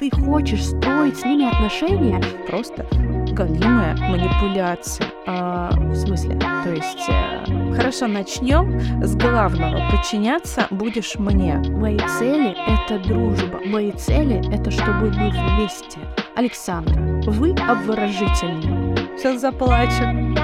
ты хочешь строить с ними отношения, просто галимая манипуляция. А, в смысле? То есть, э, хорошо, начнем с главного. Подчиняться будешь мне. Мои цели — это дружба. Мои цели — это чтобы мы вместе. Александра, вы обворожительны. Сейчас заплачем.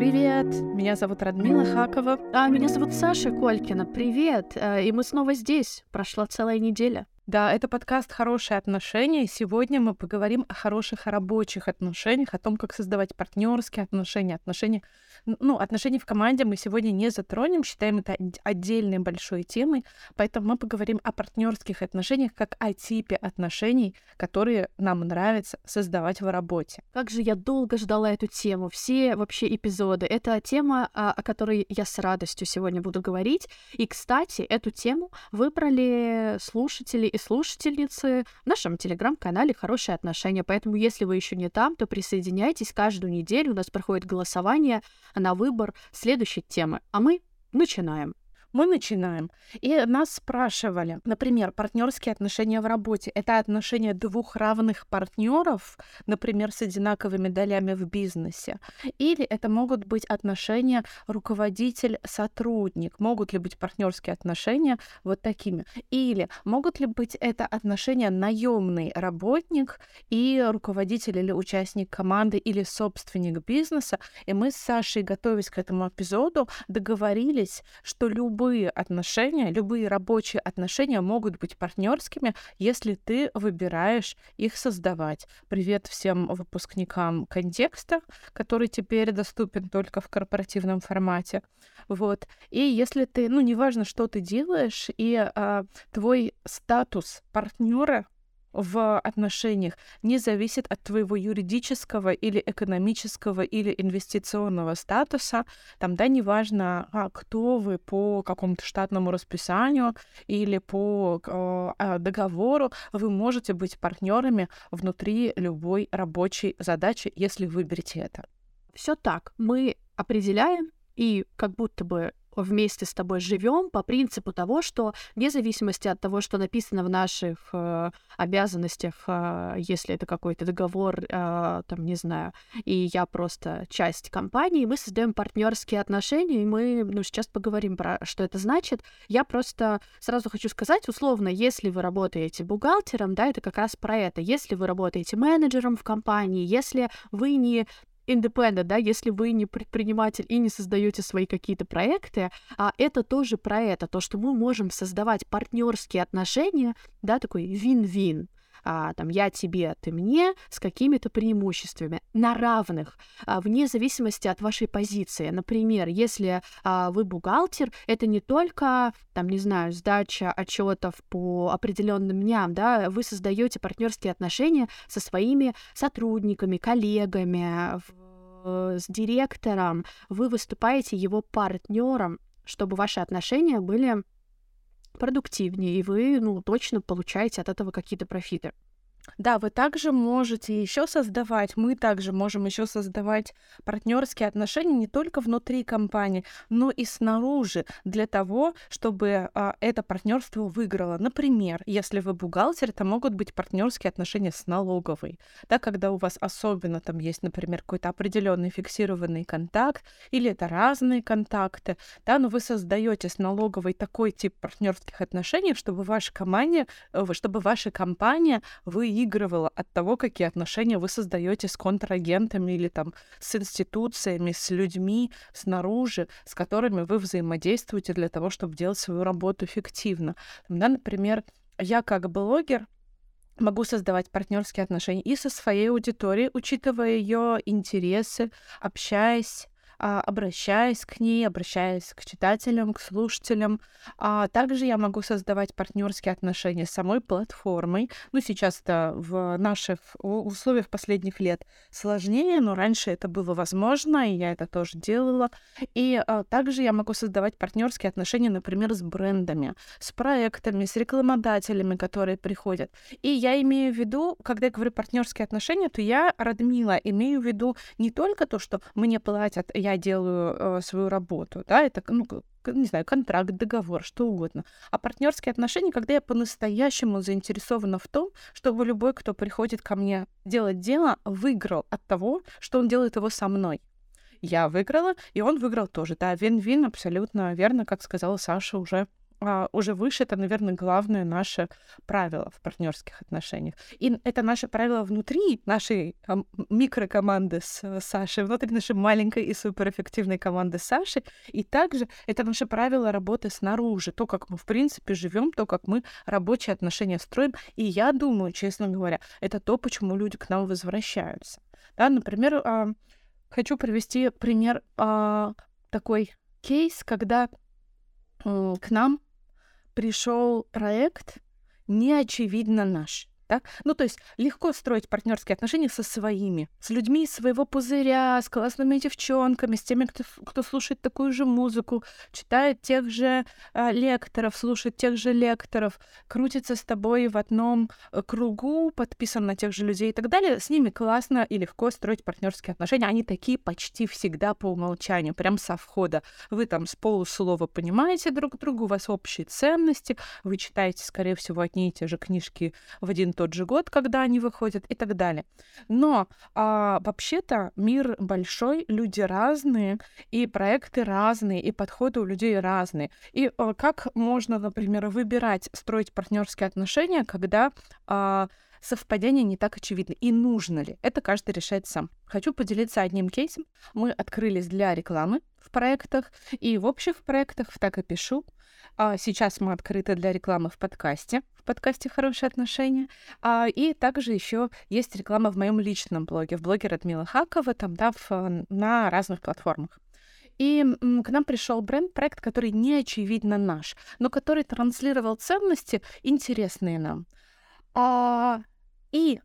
Привет, меня зовут Радмила Хакова. А меня зовут Саша Колькина. Привет, э, и мы снова здесь. Прошла целая неделя. Да, это подкаст «Хорошие отношения». Сегодня мы поговорим о хороших рабочих отношениях, о том, как создавать партнерские отношения, отношения ну, отношения в команде мы сегодня не затронем, считаем это отдельной большой темой, поэтому мы поговорим о партнерских отношениях как о типе отношений, которые нам нравится создавать в работе. Как же я долго ждала эту тему, все вообще эпизоды. Это тема, а, о которой я с радостью сегодня буду говорить. И, кстати, эту тему выбрали слушатели и слушательницы в нашем телеграм-канале «Хорошие отношения». Поэтому, если вы еще не там, то присоединяйтесь. Каждую неделю у нас проходит голосование на выбор следующей темы. А мы начинаем мы начинаем. И нас спрашивали, например, партнерские отношения в работе. Это отношения двух равных партнеров, например, с одинаковыми долями в бизнесе. Или это могут быть отношения руководитель-сотрудник. Могут ли быть партнерские отношения вот такими? Или могут ли быть это отношения наемный работник и руководитель или участник команды или собственник бизнеса? И мы с Сашей, готовясь к этому эпизоду, договорились, что любой любые отношения, любые рабочие отношения могут быть партнерскими, если ты выбираешь их создавать. Привет всем выпускникам контекста, который теперь доступен только в корпоративном формате. Вот. И если ты, ну, неважно, что ты делаешь, и а, твой статус партнера в отношениях не зависит от твоего юридического или экономического или инвестиционного статуса. Там, да, неважно, а, кто вы по какому-то штатному расписанию или по э, договору, вы можете быть партнерами внутри любой рабочей задачи, если выберете это. Все так. Мы определяем и как будто бы вместе с тобой живем по принципу того, что вне зависимости от того, что написано в наших э, обязанностях, э, если это какой-то договор, э, там, не знаю, и я просто часть компании, мы создаем партнерские отношения, и мы, ну, сейчас поговорим про что это значит. Я просто сразу хочу сказать, условно, если вы работаете бухгалтером, да, это как раз про это. Если вы работаете менеджером в компании, если вы не independent, да, если вы не предприниматель и не создаете свои какие-то проекты, а это тоже про это, то, что мы можем создавать партнерские отношения, да, такой вин-вин а, там, я тебе, ты мне, с какими-то преимуществами, на равных, а, вне зависимости от вашей позиции. Например, если а, вы бухгалтер, это не только, там, не знаю, сдача отчетов по определенным дням, да, вы создаете партнерские отношения со своими сотрудниками, коллегами, с директором, вы выступаете его партнером, чтобы ваши отношения были продуктивнее, и вы, ну, точно получаете от этого какие-то профиты. Да, вы также можете еще создавать, мы также можем еще создавать партнерские отношения не только внутри компании, но и снаружи для того, чтобы а, это партнерство выиграло. Например, если вы бухгалтер, то могут быть партнерские отношения с налоговой, да, когда у вас особенно там есть, например, какой-то определенный фиксированный контакт, или это разные контакты, да, но вы создаете с налоговой такой тип партнерских отношений, чтобы ваша команда, э, чтобы ваша компания вы выигрывала от того, какие отношения вы создаете с контрагентами или там с институциями, с людьми снаружи, с которыми вы взаимодействуете для того, чтобы делать свою работу эффективно. Да, например, я как блогер могу создавать партнерские отношения и со своей аудиторией, учитывая ее интересы, общаясь обращаясь к ней, обращаясь к читателям, к слушателям. А также я могу создавать партнерские отношения с самой платформой. Ну, сейчас это в наших условиях последних лет сложнее, но раньше это было возможно, и я это тоже делала. И а, также я могу создавать партнерские отношения, например, с брендами, с проектами, с рекламодателями, которые приходят. И я имею в виду, когда я говорю партнерские отношения, то я, Радмила, имею в виду не только то, что мне платят, я я делаю э, свою работу, да, это, ну, не знаю, контракт, договор, что угодно. А партнерские отношения, когда я по-настоящему заинтересована в том, чтобы любой, кто приходит ко мне делать дело, выиграл от того, что он делает его со мной. Я выиграла, и он выиграл тоже. Да, вин-вин абсолютно верно, как сказала Саша уже а, уже выше, это, наверное, главное наше правило в партнерских отношениях. И это наше правило внутри нашей а, микрокоманды с а, Сашей, внутри нашей маленькой и суперэффективной команды Саши. И также это наше правило работы снаружи, то, как мы, в принципе, живем, то, как мы рабочие отношения строим. И я думаю, честно говоря, это то, почему люди к нам возвращаются. Да, например, а, хочу привести пример а, такой кейс, когда к нам пришел проект неочевидно наш. Да? Ну, то есть легко строить партнерские отношения со своими, с людьми из своего пузыря, с классными девчонками, с теми, кто, кто слушает такую же музыку, читает тех же э, лекторов, слушает тех же лекторов, крутится с тобой в одном э, кругу, подписан на тех же людей и так далее. С ними классно и легко строить партнерские отношения. Они такие почти всегда по умолчанию, прям со входа. Вы там с полуслова понимаете друг друга, у вас общие ценности, вы читаете, скорее всего, одни и те же книжки в один тот же год, когда они выходят и так далее. Но а, вообще-то мир большой, люди разные, и проекты разные, и подходы у людей разные. И а, как можно, например, выбирать, строить партнерские отношения, когда а, совпадение не так очевидно. И нужно ли? Это каждый решает сам. Хочу поделиться одним кейсом. Мы открылись для рекламы в проектах, и в общих проектах, так и пишу. А сейчас мы открыты для рекламы в подкасте, в подкасте «Хорошие отношения». А, и также еще есть реклама в моем личном блоге, в блоге Радмила Хакова, там, да, в, на разных платформах. И к нам пришел бренд, проект, который не очевидно наш, но который транслировал ценности, интересные нам. А, и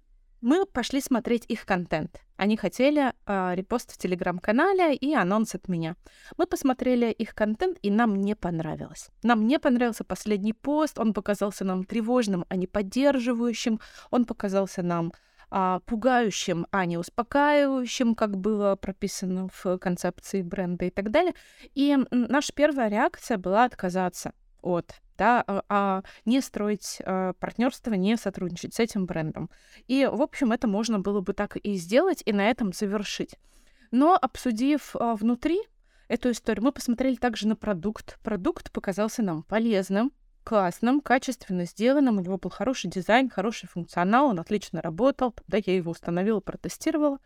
мы пошли смотреть их контент. Они хотели э, репост в телеграм-канале и анонс от меня. Мы посмотрели их контент, и нам не понравилось. Нам не понравился последний пост, он показался нам тревожным, а не поддерживающим, он показался нам а, пугающим, а не успокаивающим, как было прописано в концепции бренда и так далее. И наша первая реакция была отказаться от да, а, а не строить а, партнерство, не сотрудничать с этим брендом. И, в общем, это можно было бы так и сделать, и на этом завершить. Но обсудив а, внутри эту историю, мы посмотрели также на продукт. Продукт показался нам полезным, классным, качественно сделанным. У него был хороший дизайн, хороший функционал, он отлично работал. Да, я его установила, протестировала.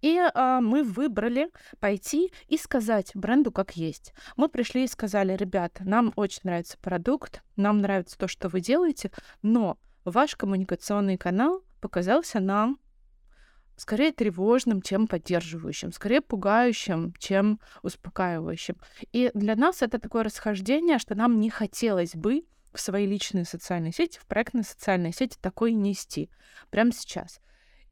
И а, мы выбрали пойти и сказать бренду как есть. Мы пришли и сказали, ребята, нам очень нравится продукт, нам нравится то, что вы делаете, но ваш коммуникационный канал показался нам скорее тревожным, чем поддерживающим, скорее пугающим, чем успокаивающим. И для нас это такое расхождение, что нам не хотелось бы в свои личные социальные сети, в проектные социальные сети такой нести прямо сейчас.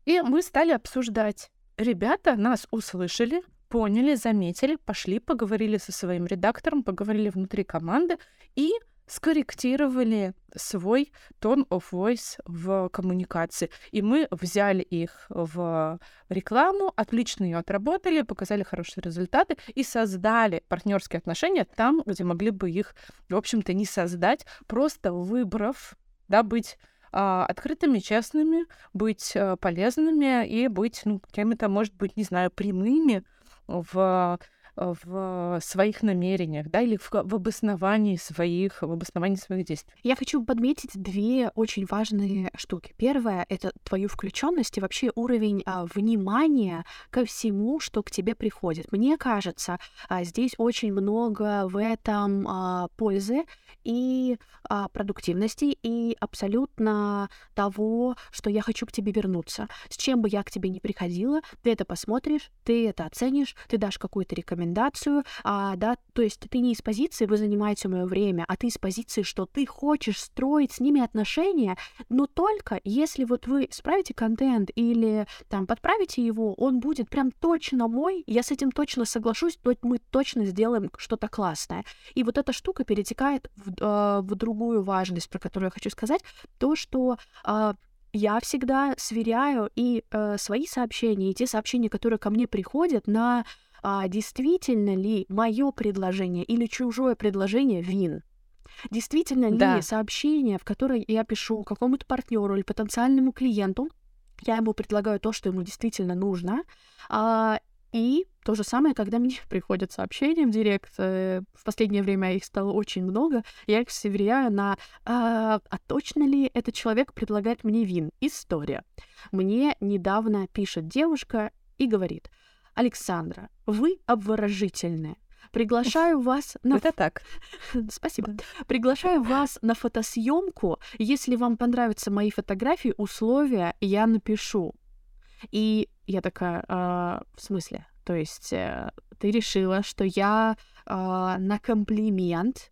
И мы стали обсуждать, ребята нас услышали, поняли, заметили, пошли, поговорили со своим редактором, поговорили внутри команды и скорректировали свой тон of voice в коммуникации. И мы взяли их в рекламу, отлично ее отработали, показали хорошие результаты и создали партнерские отношения там, где могли бы их, в общем-то, не создать, просто выбрав, да, быть открытыми, честными, быть а, полезными и быть, ну, какими-то, может быть, не знаю, прямыми в в своих намерениях, да, или в, в обосновании своих, в обосновании своих действий. Я хочу подметить две очень важные штуки. Первое — это твою включенность и вообще уровень а, внимания ко всему, что к тебе приходит. Мне кажется, а, здесь очень много в этом а, пользы и а, продуктивности, и абсолютно того, что я хочу к тебе вернуться. С чем бы я к тебе не приходила, ты это посмотришь, ты это оценишь, ты дашь какую-то рекомендацию, рекомендацию, а, да, то есть ты не из позиции «вы занимаете мое время», а ты из позиции, что ты хочешь строить с ними отношения, но только если вот вы справите контент или там подправите его, он будет прям точно мой, я с этим точно соглашусь, то мы точно сделаем что-то классное. И вот эта штука перетекает в, э, в другую важность, про которую я хочу сказать, то, что э, я всегда сверяю и э, свои сообщения, и те сообщения, которые ко мне приходят, на а, действительно ли мое предложение или чужое предложение вин. Действительно ли да. сообщение, в которое я пишу какому-то партнеру или потенциальному клиенту, я ему предлагаю то, что ему действительно нужно, а, и то же самое, когда мне приходят сообщения в директ, э, в последнее время их стало очень много, я их сверяю на а, а точно ли этот человек предлагает мне вин? История. Мне недавно пишет девушка и говорит, Александра, вы обворожительная. Приглашаю вас на... Это так. Спасибо. Приглашаю вас на фотосъемку. Если вам понравятся мои фотографии, условия я напишу. И я такая, а, в смысле? То есть э, ты решила, что я э, на комплимент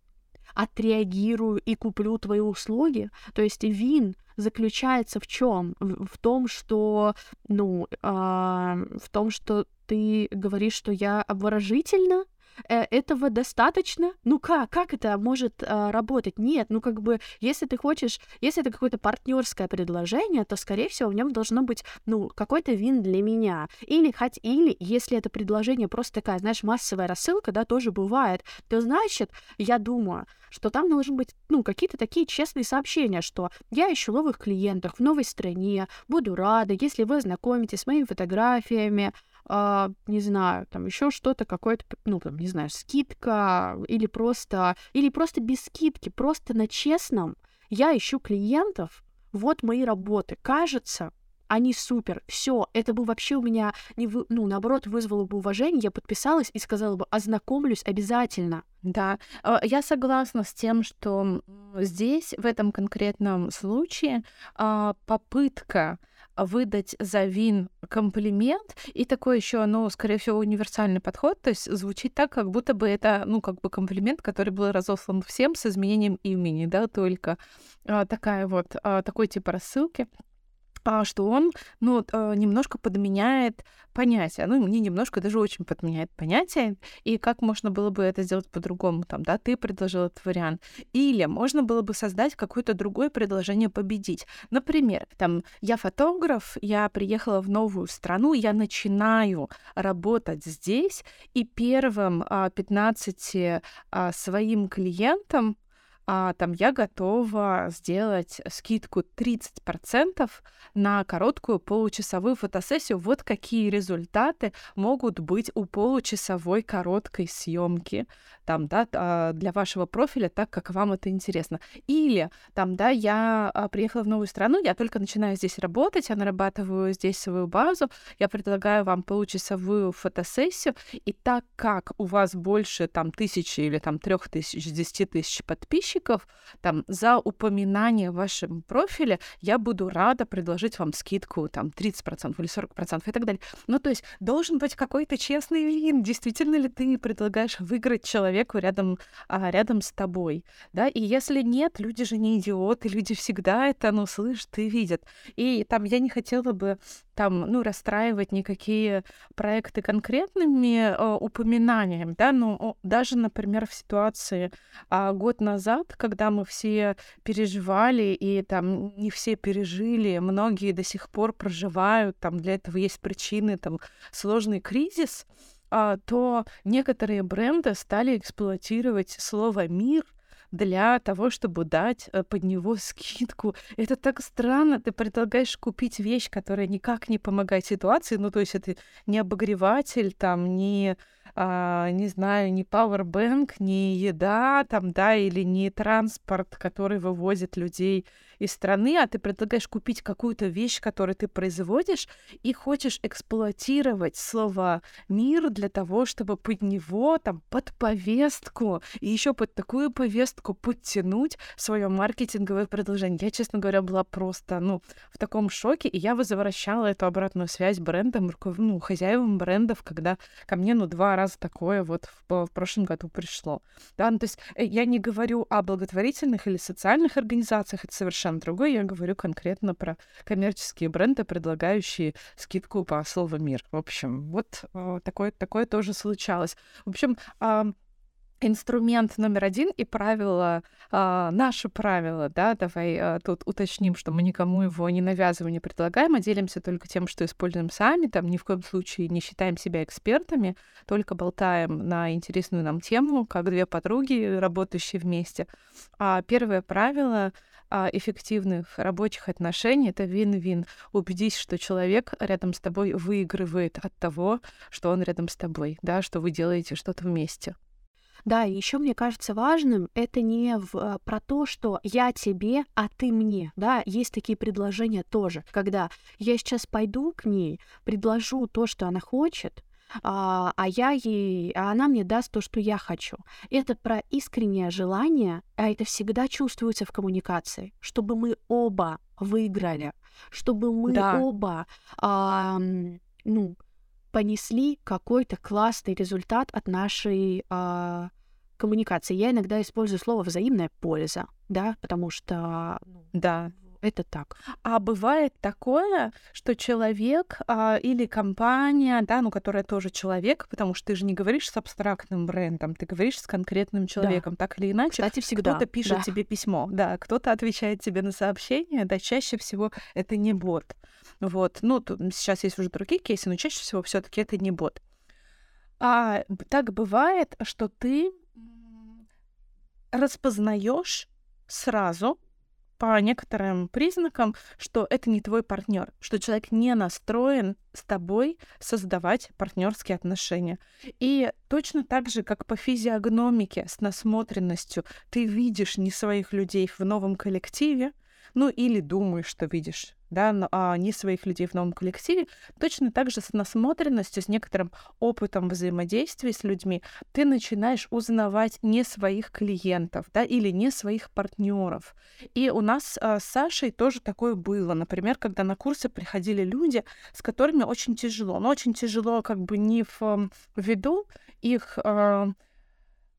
отреагирую и куплю твои услуги? То есть вин заключается в чем? В, в том, что, ну, э, в том, что ты говоришь, что я обворожительна, Э, этого достаточно? Ну как? Как это может э, работать? Нет, ну как бы, если ты хочешь, если это какое-то партнерское предложение, то, скорее всего, в нем должно быть, ну, какой-то вин для меня. Или хоть, или, если это предложение просто такая, знаешь, массовая рассылка, да, тоже бывает, то значит, я думаю, что там должны быть, ну, какие-то такие честные сообщения, что я ищу новых клиентов в новой стране, буду рада, если вы ознакомитесь с моими фотографиями, а, не знаю, там еще что-то, какое-то, ну, там, не знаю, скидка или просто, или просто без скидки, просто на честном. Я ищу клиентов, вот мои работы. Кажется, они супер, все, это бы вообще у меня, не вы, ну, наоборот, вызвало бы уважение, я подписалась и сказала бы, ознакомлюсь обязательно. Да, а, я согласна с тем, что здесь, в этом конкретном случае, а, попытка выдать за вин комплимент и такой еще, ну, скорее всего, универсальный подход, то есть звучит так, как будто бы это, ну, как бы комплимент, который был разослан всем с изменением имени, да, только а, такая вот, а, такой тип рассылки что он, ну, э, немножко подменяет понятие. Ну, не немножко, даже очень подменяет понятие. И как можно было бы это сделать по-другому? Там, да, ты предложил этот вариант. Или можно было бы создать какое-то другое предложение победить. Например, там, я фотограф, я приехала в новую страну, я начинаю работать здесь, и первым 15 а, а, своим клиентам а, там я готова сделать скидку 30% на короткую получасовую фотосессию. Вот какие результаты могут быть у получасовой короткой съемки там, да, а, для вашего профиля, так как вам это интересно. Или там, да, я а, приехала в новую страну, я только начинаю здесь работать, я нарабатываю здесь свою базу, я предлагаю вам получасовую фотосессию, и так как у вас больше там тысячи или там трех тысяч, десяти тысяч подписчиков, там за упоминание в вашем профиле я буду рада предложить вам скидку там 30% или 40% и так далее. Ну, то есть должен быть какой-то честный вин, действительно ли ты предлагаешь выиграть человеку рядом, а, рядом с тобой, да, и если нет, люди же не идиоты, люди всегда это, ну, слышат и видят. И там я не хотела бы там, ну, расстраивать никакие проекты конкретными э, упоминаниями, да, ну, даже, например, в ситуации э, год назад, когда мы все переживали, и там не все пережили, многие до сих пор проживают, там для этого есть причины, там, сложный кризис, а, то некоторые бренды стали эксплуатировать слово мир для того, чтобы дать э, под него скидку. Это так странно. Ты предлагаешь купить вещь, которая никак не помогает ситуации. Ну, то есть это не обогреватель, там, не а, не знаю, не пауэрбэнк, не еда, там, да, или не транспорт, который вывозит людей из страны, а ты предлагаешь купить какую-то вещь, которую ты производишь, и хочешь эксплуатировать слово мир для того, чтобы под него, там, под повестку, и еще под такую повестку подтянуть свое маркетинговое предложение. Я, честно говоря, была просто, ну, в таком шоке, и я возвращала эту обратную связь брендам, ну, хозяевам брендов, когда ко мне, ну, два раза такое вот в, в прошлом году пришло. Да, ну, то есть э, я не говорю о благотворительных или социальных организациях, это совершенно другое, я говорю конкретно про коммерческие бренды, предлагающие скидку по слову «мир». В общем, вот э, такое, такое тоже случалось. В общем, инструмент номер один и правило, а, наше правило, да, давай а, тут уточним, что мы никому его не навязываем, не предлагаем, а делимся только тем, что используем сами, там ни в коем случае не считаем себя экспертами, только болтаем на интересную нам тему, как две подруги, работающие вместе. А первое правило эффективных рабочих отношений это вин-вин. Убедись, что человек рядом с тобой выигрывает от того, что он рядом с тобой, да, что вы делаете что-то вместе. Да, и еще мне кажется важным, это не в, а, про то, что я тебе, а ты мне. Да, есть такие предложения тоже, когда я сейчас пойду к ней, предложу то, что она хочет, а, а я ей, а она мне даст то, что я хочу. Это про искреннее желание, а это всегда чувствуется в коммуникации, чтобы мы оба выиграли, чтобы мы да. оба, а, ну, понесли какой-то классный результат от нашей а, коммуникации. Я иногда использую слово взаимная польза, да, потому что да. Это так. А бывает такое, что человек а, или компания, да, ну, которая тоже человек, потому что ты же не говоришь с абстрактным брендом, ты говоришь с конкретным человеком, да. так или иначе. Кстати, всегда. Кто-то пишет да. тебе письмо, да, кто-то отвечает тебе на сообщение, да, чаще всего это не бот. Вот, ну, тут сейчас есть уже другие кейсы, но чаще всего все таки это не бот. А так бывает, что ты распознаешь сразу по некоторым признакам, что это не твой партнер, что человек не настроен с тобой создавать партнерские отношения. И точно так же, как по физиогномике с насмотренностью ты видишь не своих людей в новом коллективе, ну или думаешь, что видишь, да, а не своих людей в новом коллективе, точно так же с насмотренностью, с некоторым опытом взаимодействия с людьми, ты начинаешь узнавать не своих клиентов, да, или не своих партнеров. И у нас а, с Сашей тоже такое было. Например, когда на курсы приходили люди, с которыми очень тяжело. Но очень тяжело как бы не в виду их а,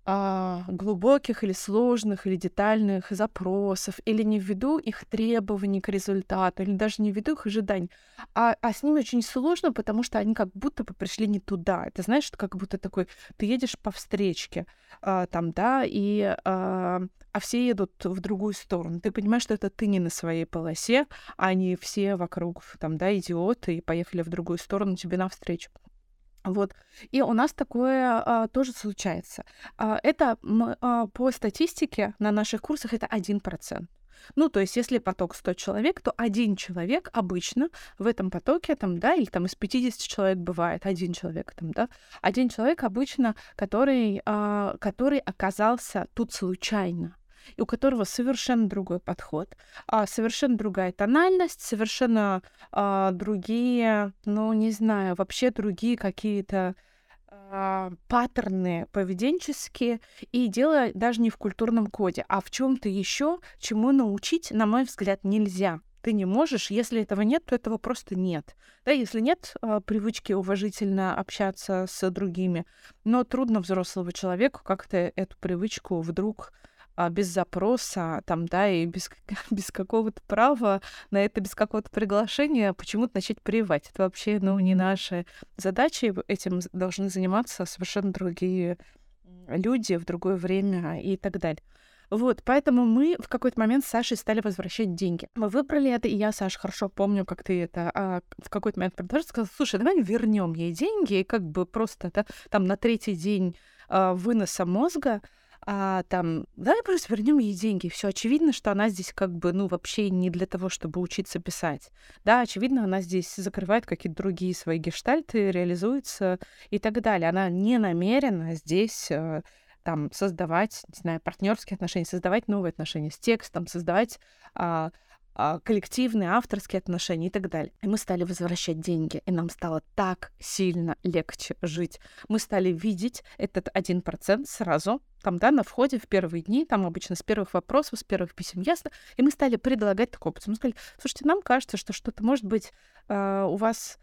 а, глубоких или сложных или детальных запросов, или не ввиду их требований к результату, или даже не ввиду их ожиданий, а, а с ними очень сложно, потому что они как будто бы пришли не туда. Это знаешь, что как будто такой, ты едешь по встречке, а, там, да, и а, а все едут в другую сторону. Ты понимаешь, что это ты не на своей полосе, а они все вокруг, там, да, идиоты, и поехали в другую сторону тебе навстречу. Вот. И у нас такое а, тоже случается. А, это а, по статистике на наших курсах это 1%. Ну, то есть, если поток 100 человек, то один человек обычно в этом потоке, там, да, или там из 50 человек бывает один человек, там, да, один человек обычно, который, а, который оказался тут случайно и у которого совершенно другой подход, а, совершенно другая тональность, совершенно а, другие, ну, не знаю, вообще другие какие-то а, паттерны поведенческие, и дело даже не в культурном коде, а в чем-то еще, чему научить, на мой взгляд, нельзя ты не можешь. Если этого нет, то этого просто нет. Да, если нет э, привычки уважительно общаться с другими, но трудно взрослого человеку как-то эту привычку вдруг без запроса, там, да, и без, без какого-то права на это, без какого-то приглашения почему-то начать прививать. Это вообще, ну, не наши задачи. Этим должны заниматься совершенно другие люди в другое время и так далее. Вот, поэтому мы в какой-то момент с Сашей стали возвращать деньги. Мы выбрали это, и я, Саша, хорошо помню, как ты это а, в какой-то момент предложил, сказал, слушай, давай вернем ей деньги, и как бы просто да, там на третий день а, выноса мозга а, там, давай просто вернем ей деньги. Все очевидно, что она здесь как бы, ну, вообще не для того, чтобы учиться писать. Да, очевидно, она здесь закрывает какие-то другие свои гештальты, реализуется и так далее. Она не намерена здесь э, там создавать, не знаю, партнерские отношения, создавать новые отношения с текстом, создавать а, коллективные, авторские отношения и так далее. И мы стали возвращать деньги, и нам стало так сильно легче жить. Мы стали видеть этот один процент сразу, там, да, на входе в первые дни, там обычно с первых вопросов, с первых писем ясно, и мы стали предлагать такой опыт. Мы сказали, слушайте, нам кажется, что что-то может быть э, у вас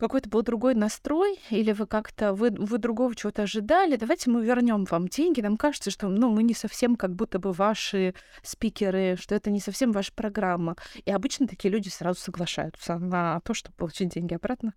какой-то был другой настрой, или вы как-то, вы, вы другого чего-то ожидали, давайте мы вернем вам деньги. Нам кажется, что ну, мы не совсем как будто бы ваши спикеры, что это не совсем ваша программа. И обычно такие люди сразу соглашаются на то, чтобы получить деньги обратно.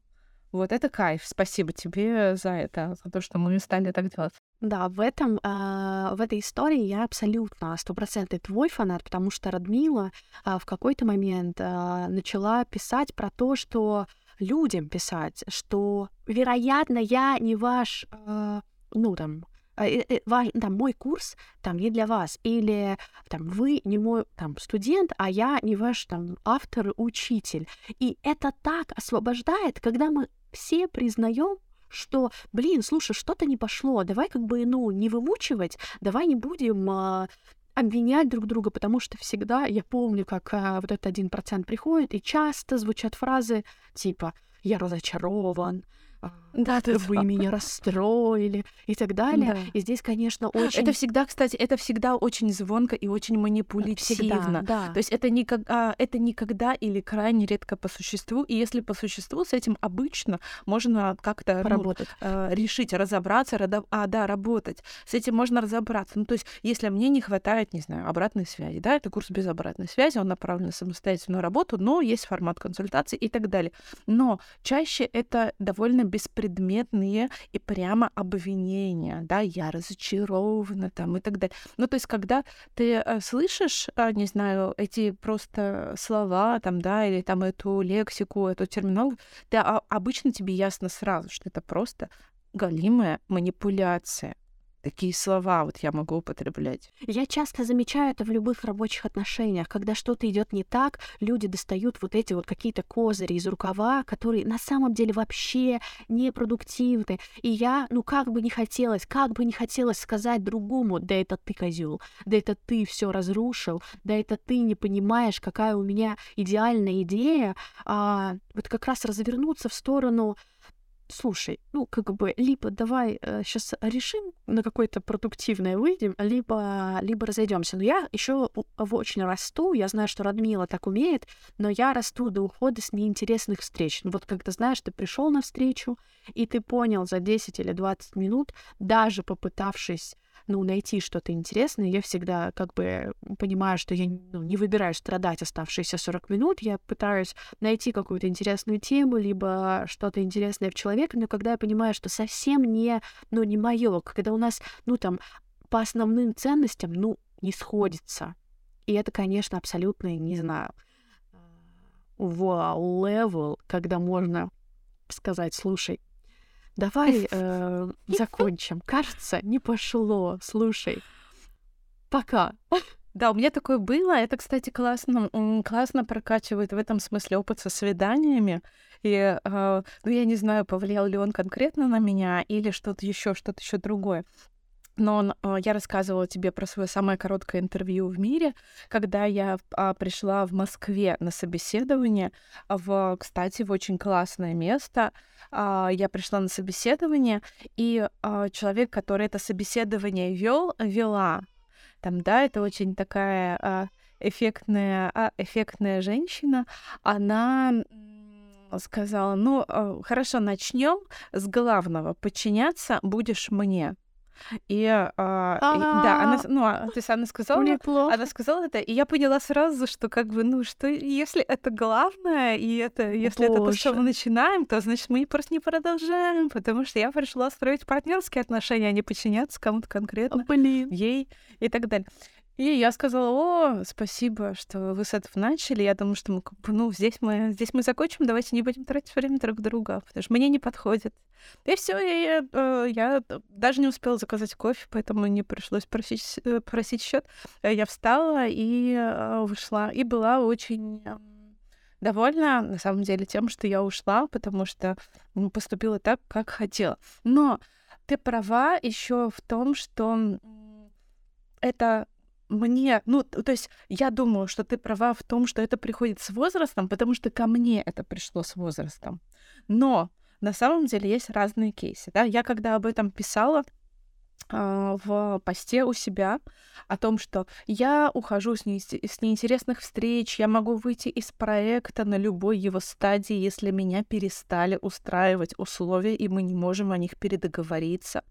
Вот это кайф. Спасибо тебе за это, за то, что мы стали так делать. Да, в этом, а, в этой истории я абсолютно стопроцентный твой фанат, потому что Радмила а, в какой-то момент а, начала писать про то, что людям писать, что, вероятно, я не ваш, а, ну, там, а, э, э, ваш, там, мой курс там не для вас, или там вы не мой там студент, а я не ваш там автор, учитель. И это так освобождает, когда мы все признаем, что, блин, слушай, что-то не пошло, давай как бы, ну, не вымучивать, давай не будем а, обвинять друг друга, потому что всегда, я помню, как а, вот этот один процент приходит, и часто звучат фразы типа «я разочарован», а, да, ты вы да. меня расстроили и так далее. Да. И здесь, конечно, очень... Это всегда, кстати, это всегда очень звонко и очень манипулятивно. Всегда, да. То есть это, никак, а, это никогда или крайне редко по существу. И если по существу, с этим обычно можно как-то ну, э, решить, разобраться, рада... а, да, работать. С этим можно разобраться. Ну, то есть если мне не хватает, не знаю, обратной связи, да, это курс без обратной связи, он направлен на самостоятельную работу, но есть формат консультации и так далее. Но чаще это довольно беспредметные и прямо обвинения, да, я разочарована там и так далее. Ну, то есть, когда ты э, слышишь, э, не знаю, эти просто слова там, да, или там эту лексику, эту терминологию, ты, а, обычно тебе ясно сразу, что это просто галимая манипуляция такие слова вот я могу употреблять. Я часто замечаю это в любых рабочих отношениях. Когда что-то идет не так, люди достают вот эти вот какие-то козыри из рукава, которые на самом деле вообще непродуктивны. И я, ну как бы не хотелось, как бы не хотелось сказать другому, да это ты козел, да это ты все разрушил, да это ты не понимаешь, какая у меня идеальная идея, а, вот как раз развернуться в сторону слушай, ну, как бы, либо давай э, сейчас решим, на какое-то продуктивное выйдем, либо, либо разойдемся. Но я еще очень расту, я знаю, что Радмила так умеет, но я расту до ухода с неинтересных встреч. Ну, вот когда, знаешь, ты пришел на встречу, и ты понял за 10 или 20 минут, даже попытавшись ну, найти что-то интересное. Я всегда как бы понимаю, что я ну, не выбираю страдать оставшиеся 40 минут. Я пытаюсь найти какую-то интересную тему, либо что-то интересное в человеке, но когда я понимаю, что совсем не, ну, не мое, когда у нас, ну, там, по основным ценностям, ну, не сходится. И это, конечно, абсолютно, не знаю, вау, level, когда можно сказать, слушай, Давай э, закончим. Кажется, не пошло. Слушай. Пока. Да, у меня такое было. Это, кстати, классно, классно прокачивает в этом смысле опыт со свиданиями. И, э, ну, я не знаю, повлиял ли он конкретно на меня или что-то еще, что-то еще другое. Но э, я рассказывала тебе про свое самое короткое интервью в мире, когда я а, пришла в Москве на собеседование в, кстати, в очень классное место. А, я пришла на собеседование, и а, человек, который это собеседование вел, вела, там, да, это очень такая а, эффектная, а, эффектная женщина, она сказала, ну, а, хорошо, начнем с главного, подчиняться будешь мне. И, а, и да, она, ну, а, то есть она сказала, она сказала это, и я поняла сразу, что как бы, ну, что если это главное, и это, если Боже. это то, что мы начинаем, то значит мы просто не продолжаем, потому что я пришла строить партнерские отношения, а не подчиняться кому-то конкретно, Блин. ей и так далее. И я сказала, о, спасибо, что вы с этого начали. Я думаю, что мы, ну, здесь мы, здесь мы закончим, давайте не будем тратить время друг друга, потому что мне не подходит. И все, я, я, я даже не успела заказать кофе, поэтому не пришлось просить, э, просить счет. Я встала и э, вышла, и была очень довольна, на самом деле, тем, что я ушла, потому что поступила так, как хотела. Но ты права еще в том, что это мне, ну, то есть я думаю, что ты права в том, что это приходит с возрастом, потому что ко мне это пришло с возрастом. Но на самом деле есть разные кейсы, да. Я когда об этом писала, а, в посте у себя о том, что я ухожу с, не, с неинтересных встреч, я могу выйти из проекта на любой его стадии, если меня перестали устраивать условия, и мы не можем о них передоговориться.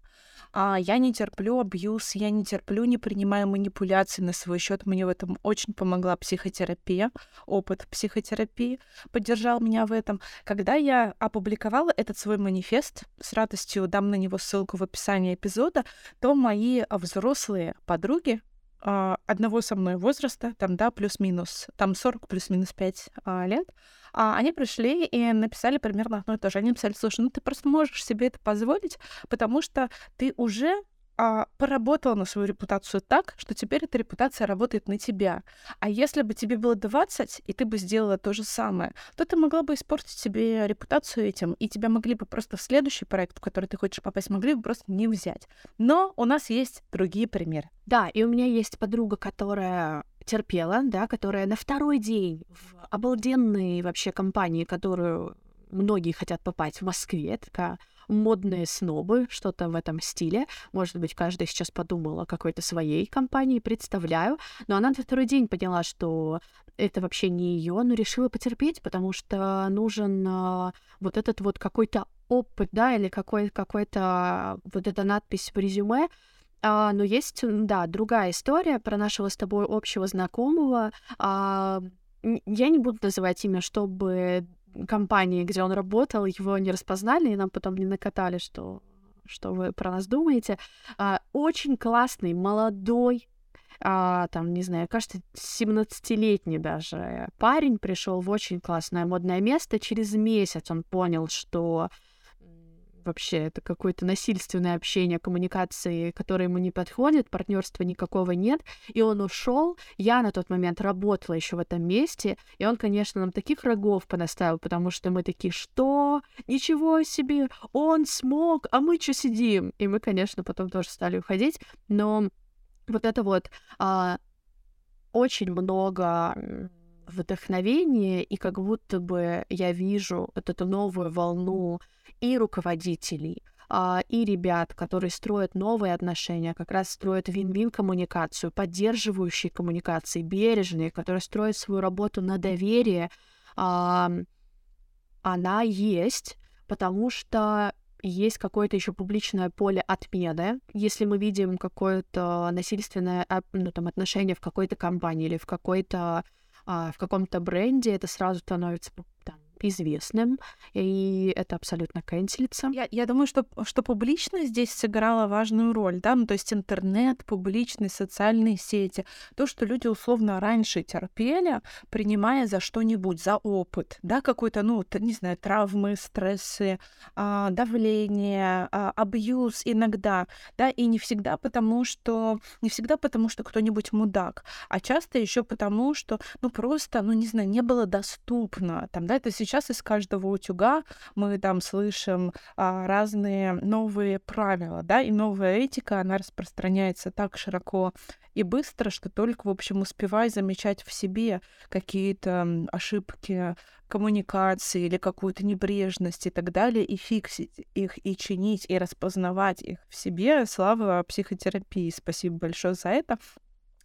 А, я не терплю абьюз, я не терплю, не принимаю манипуляции на свой счет. Мне в этом очень помогла психотерапия, опыт психотерапии поддержал меня в этом. Когда я опубликовала этот свой манифест, с радостью дам на него ссылку в описании эпизода, то мои взрослые подруги, одного со мной возраста, там, да, плюс-минус, там 40 плюс-минус 5 а, лет, а, они пришли и написали примерно одно и то же. Они написали, слушай, ну ты просто можешь себе это позволить, потому что ты уже а, поработала на свою репутацию так, что теперь эта репутация работает на тебя. А если бы тебе было 20, и ты бы сделала то же самое, то ты могла бы испортить себе репутацию этим, и тебя могли бы просто в следующий проект, в который ты хочешь попасть, могли бы просто не взять. Но у нас есть другие примеры. Да, и у меня есть подруга, которая терпела, да, которая на второй день в обалденной вообще компании, которую многие хотят попасть в Москве, такая модные снобы, что-то в этом стиле. Может быть, каждый сейчас подумал о какой-то своей компании, представляю. Но она на второй день поняла, что это вообще не ее, но решила потерпеть, потому что нужен а, вот этот вот какой-то опыт, да, или какой- какой-то вот эта надпись в резюме, а, но есть, да, другая история про нашего с тобой общего знакомого. А, я не буду называть имя, чтобы компании, где он работал, его не распознали, и нам потом не накатали, что, что вы про нас думаете. А, очень классный, молодой, а, там, не знаю, кажется, 17-летний даже парень пришел в очень классное модное место. Через месяц он понял, что вообще это какое-то насильственное общение, коммуникации, которые ему не подходят, партнерства никакого нет, и он ушел. Я на тот момент работала еще в этом месте, и он, конечно, нам таких врагов понаставил, потому что мы такие, что? Ничего себе, он смог, а мы что сидим? И мы, конечно, потом тоже стали уходить, но вот это вот а, очень много вдохновения, и как будто бы я вижу вот эту новую волну и руководителей, а, и ребят, которые строят новые отношения, как раз строят вин-вин коммуникацию, поддерживающие коммуникации, бережные, которые строят свою работу на доверие, она есть, потому что есть какое-то еще публичное поле отмены. Если мы видим какое-то насильственное ну, там, отношение в какой-то компании или в какой-то а, в каком-то бренде, это сразу становится известным, и это абсолютно канцелится. Я, я думаю, что, что публичность здесь сыграла важную роль, да, ну, то есть интернет, публичность, социальные сети, то, что люди условно раньше терпели, принимая за что-нибудь, за опыт, да, какой-то, ну, не знаю, травмы, стрессы, а, давление, а, абьюз иногда, да, и не всегда потому, что, не всегда потому, что кто-нибудь мудак, а часто еще потому, что, ну, просто, ну, не знаю, не было доступно, там, да, это сейчас сейчас из каждого утюга мы там слышим а, разные новые правила, да, и новая этика, она распространяется так широко и быстро, что только, в общем, успевай замечать в себе какие-то ошибки коммуникации или какую-то небрежность и так далее, и фиксить их, и чинить, и распознавать их в себе. Слава психотерапии. Спасибо большое за это.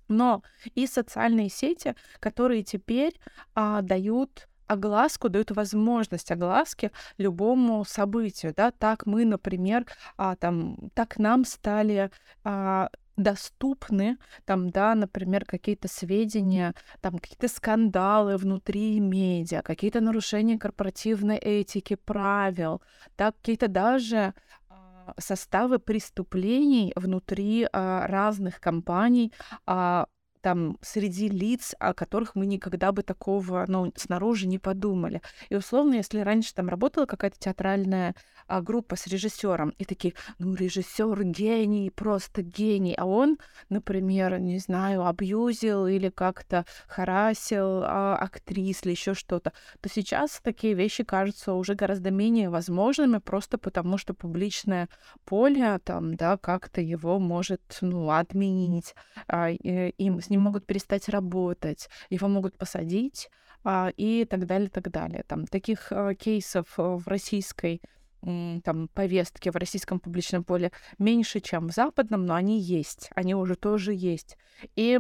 Но и социальные сети, которые теперь а, дают огласку, дают возможность огласки любому событию, да, так мы, например, а, там, так нам стали а, доступны, там, да, например, какие-то сведения, там, какие-то скандалы внутри медиа, какие-то нарушения корпоративной этики, правил, да, какие-то даже а, составы преступлений внутри а, разных компаний, а, там среди лиц, о которых мы никогда бы такого, ну, снаружи не подумали. И условно, если раньше там работала какая-то театральная а, группа с режиссером, и такие, ну, режиссер гений, просто гений, а он, например, не знаю, абьюзил или как-то харасил а, актрис или еще что-то, то сейчас такие вещи кажутся уже гораздо менее возможными, просто потому что публичное поле там, да, как-то его может, ну, отменить, а, им с ним могут перестать работать, его могут посадить а, и так далее, так далее. Там таких а, кейсов э, в российской там повестке в российском публичном поле меньше, чем в западном, но они есть, они уже тоже есть. И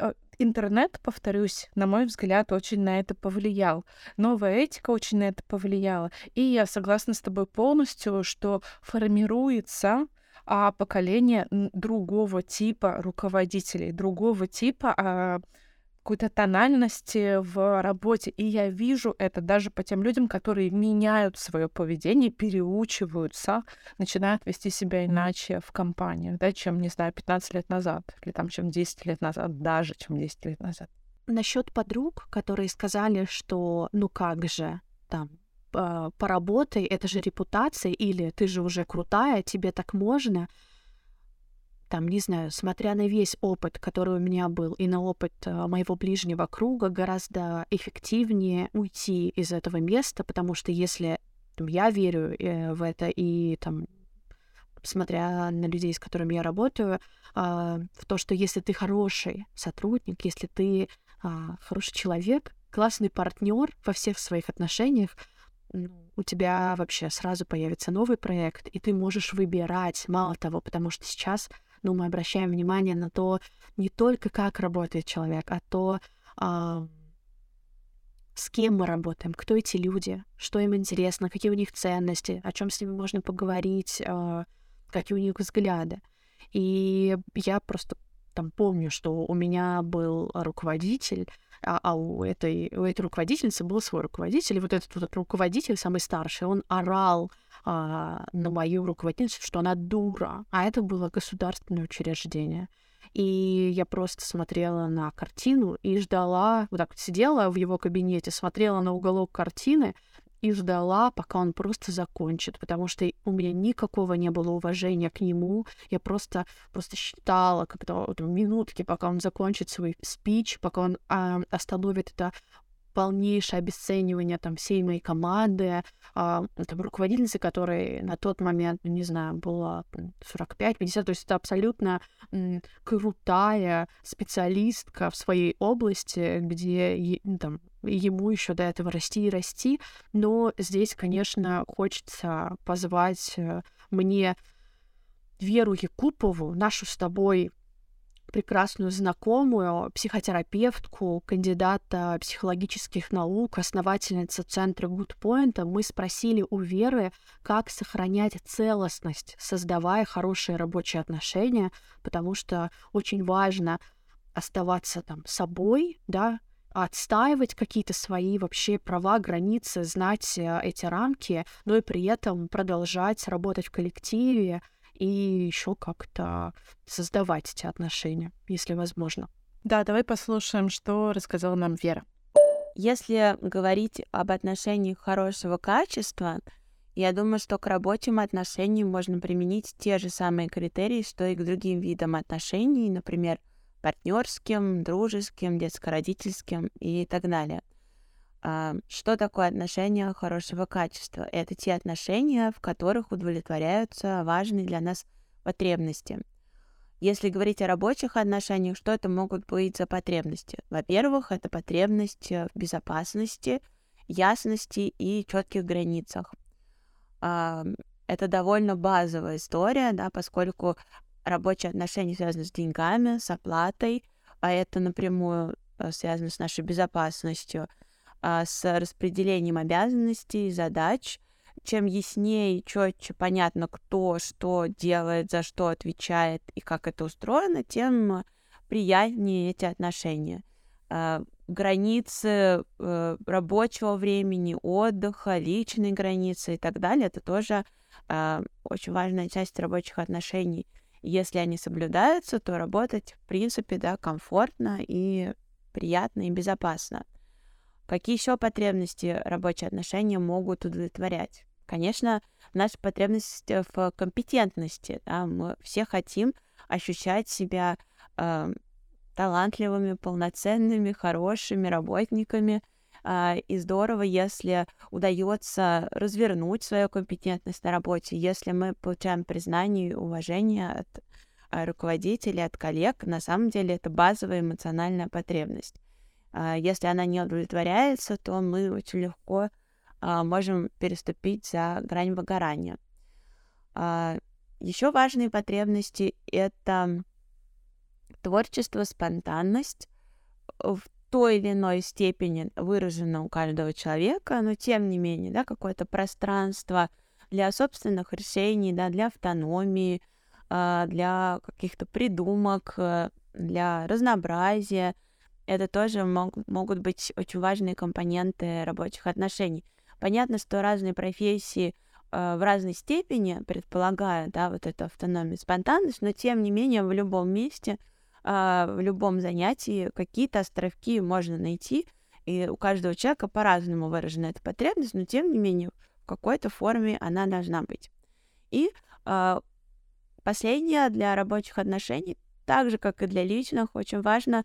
э, интернет, повторюсь, на мой взгляд, очень на это повлиял. Новая этика очень на это повлияла. И я согласна с тобой полностью, что формируется а поколение другого типа руководителей, другого типа а, какой-то тональности в работе. И я вижу это даже по тем людям, которые меняют свое поведение, переучиваются, начинают вести себя иначе в компании, да, чем, не знаю, 15 лет назад, или там, чем 10 лет назад, даже чем 10 лет назад. Насчет подруг, которые сказали, что ну как же, там, поработай, это же репутация, или ты же уже крутая, тебе так можно. Там, не знаю, смотря на весь опыт, который у меня был, и на опыт э, моего ближнего круга, гораздо эффективнее уйти из этого места, потому что если там, я верю э, в это, и там, смотря на людей, с которыми я работаю, э, в то, что если ты хороший сотрудник, если ты хороший человек, классный партнер во всех своих отношениях, у тебя вообще сразу появится новый проект, и ты можешь выбирать, мало того, потому что сейчас ну, мы обращаем внимание на то, не только как работает человек, а то, а, с кем мы работаем, кто эти люди, что им интересно, какие у них ценности, о чем с ними можно поговорить, а, какие у них взгляды. И я просто там помню, что у меня был руководитель, а, а у, этой, у этой руководительницы был свой руководитель, и вот этот вот руководитель, самый старший, он орал а, на мою руководительницу, что она дура, а это было государственное учреждение. И я просто смотрела на картину и ждала, вот так вот сидела в его кабинете, смотрела на уголок картины и ждала, пока он просто закончит, потому что у меня никакого не было уважения к нему. Я просто, просто считала, когда вот, минутки, пока он закончит свой спич, пока он а, остановит это полнейшее обесценивание там всей моей команды, а, там руководительницы, которой на тот момент, ну, не знаю, было 45-50, то есть это абсолютно м, крутая специалистка в своей области, где ну, там ему еще до этого расти и расти, но здесь, конечно, хочется позвать э, мне Веру Якупову, нашу с тобой прекрасную знакомую, психотерапевтку, кандидата психологических наук, основательница центра Гудпоинта, мы спросили у Веры, как сохранять целостность, создавая хорошие рабочие отношения, потому что очень важно оставаться там собой, да, отстаивать какие-то свои вообще права, границы, знать э, эти рамки, но и при этом продолжать работать в коллективе, и еще как-то создавать эти отношения, если возможно. Да, давай послушаем, что рассказала нам Вера. Если говорить об отношениях хорошего качества, я думаю, что к рабочим отношениям можно применить те же самые критерии, что и к другим видам отношений, например, партнерским, дружеским, детско-родительским и так далее. Что такое отношения хорошего качества? Это те отношения, в которых удовлетворяются важные для нас потребности. Если говорить о рабочих отношениях, что это могут быть за потребности? Во-первых, это потребность в безопасности, ясности и четких границах. Это довольно базовая история, да, поскольку рабочие отношения связаны с деньгами, с оплатой, а это напрямую э, связано с нашей безопасностью – а, с распределением обязанностей, задач. Чем яснее и четче понятно, кто что делает, за что отвечает и как это устроено, тем приятнее эти отношения. А, границы э, рабочего времени, отдыха, личные границы и так далее, это тоже а, очень важная часть рабочих отношений. Если они соблюдаются, то работать, в принципе, да, комфортно и приятно и безопасно. Какие еще потребности рабочие отношения могут удовлетворять? Конечно, наша потребность в компетентности. Да? Мы все хотим ощущать себя э, талантливыми, полноценными, хорошими работниками. Э, и здорово, если удается развернуть свою компетентность на работе, если мы получаем признание и уважение от э, руководителей, от коллег. На самом деле это базовая эмоциональная потребность. А, если она не удовлетворяется, то мы очень легко а, можем переступить за грань выгорания. А, Еще важные потребности — это творчество, спонтанность в той или иной степени выражено у каждого человека, но тем не менее, да, какое-то пространство для собственных решений, да, для автономии, для каких-то придумок, э, для разнообразия. Это тоже мог, могут быть очень важные компоненты рабочих отношений. Понятно, что разные профессии э, в разной степени предполагают да, вот эту автономию, спонтанность, но тем не менее в любом месте, э, в любом занятии какие-то островки можно найти, и у каждого человека по-разному выражена эта потребность, но тем не менее в какой-то форме она должна быть. И э, последнее для рабочих отношений, так же как и для личных, очень важно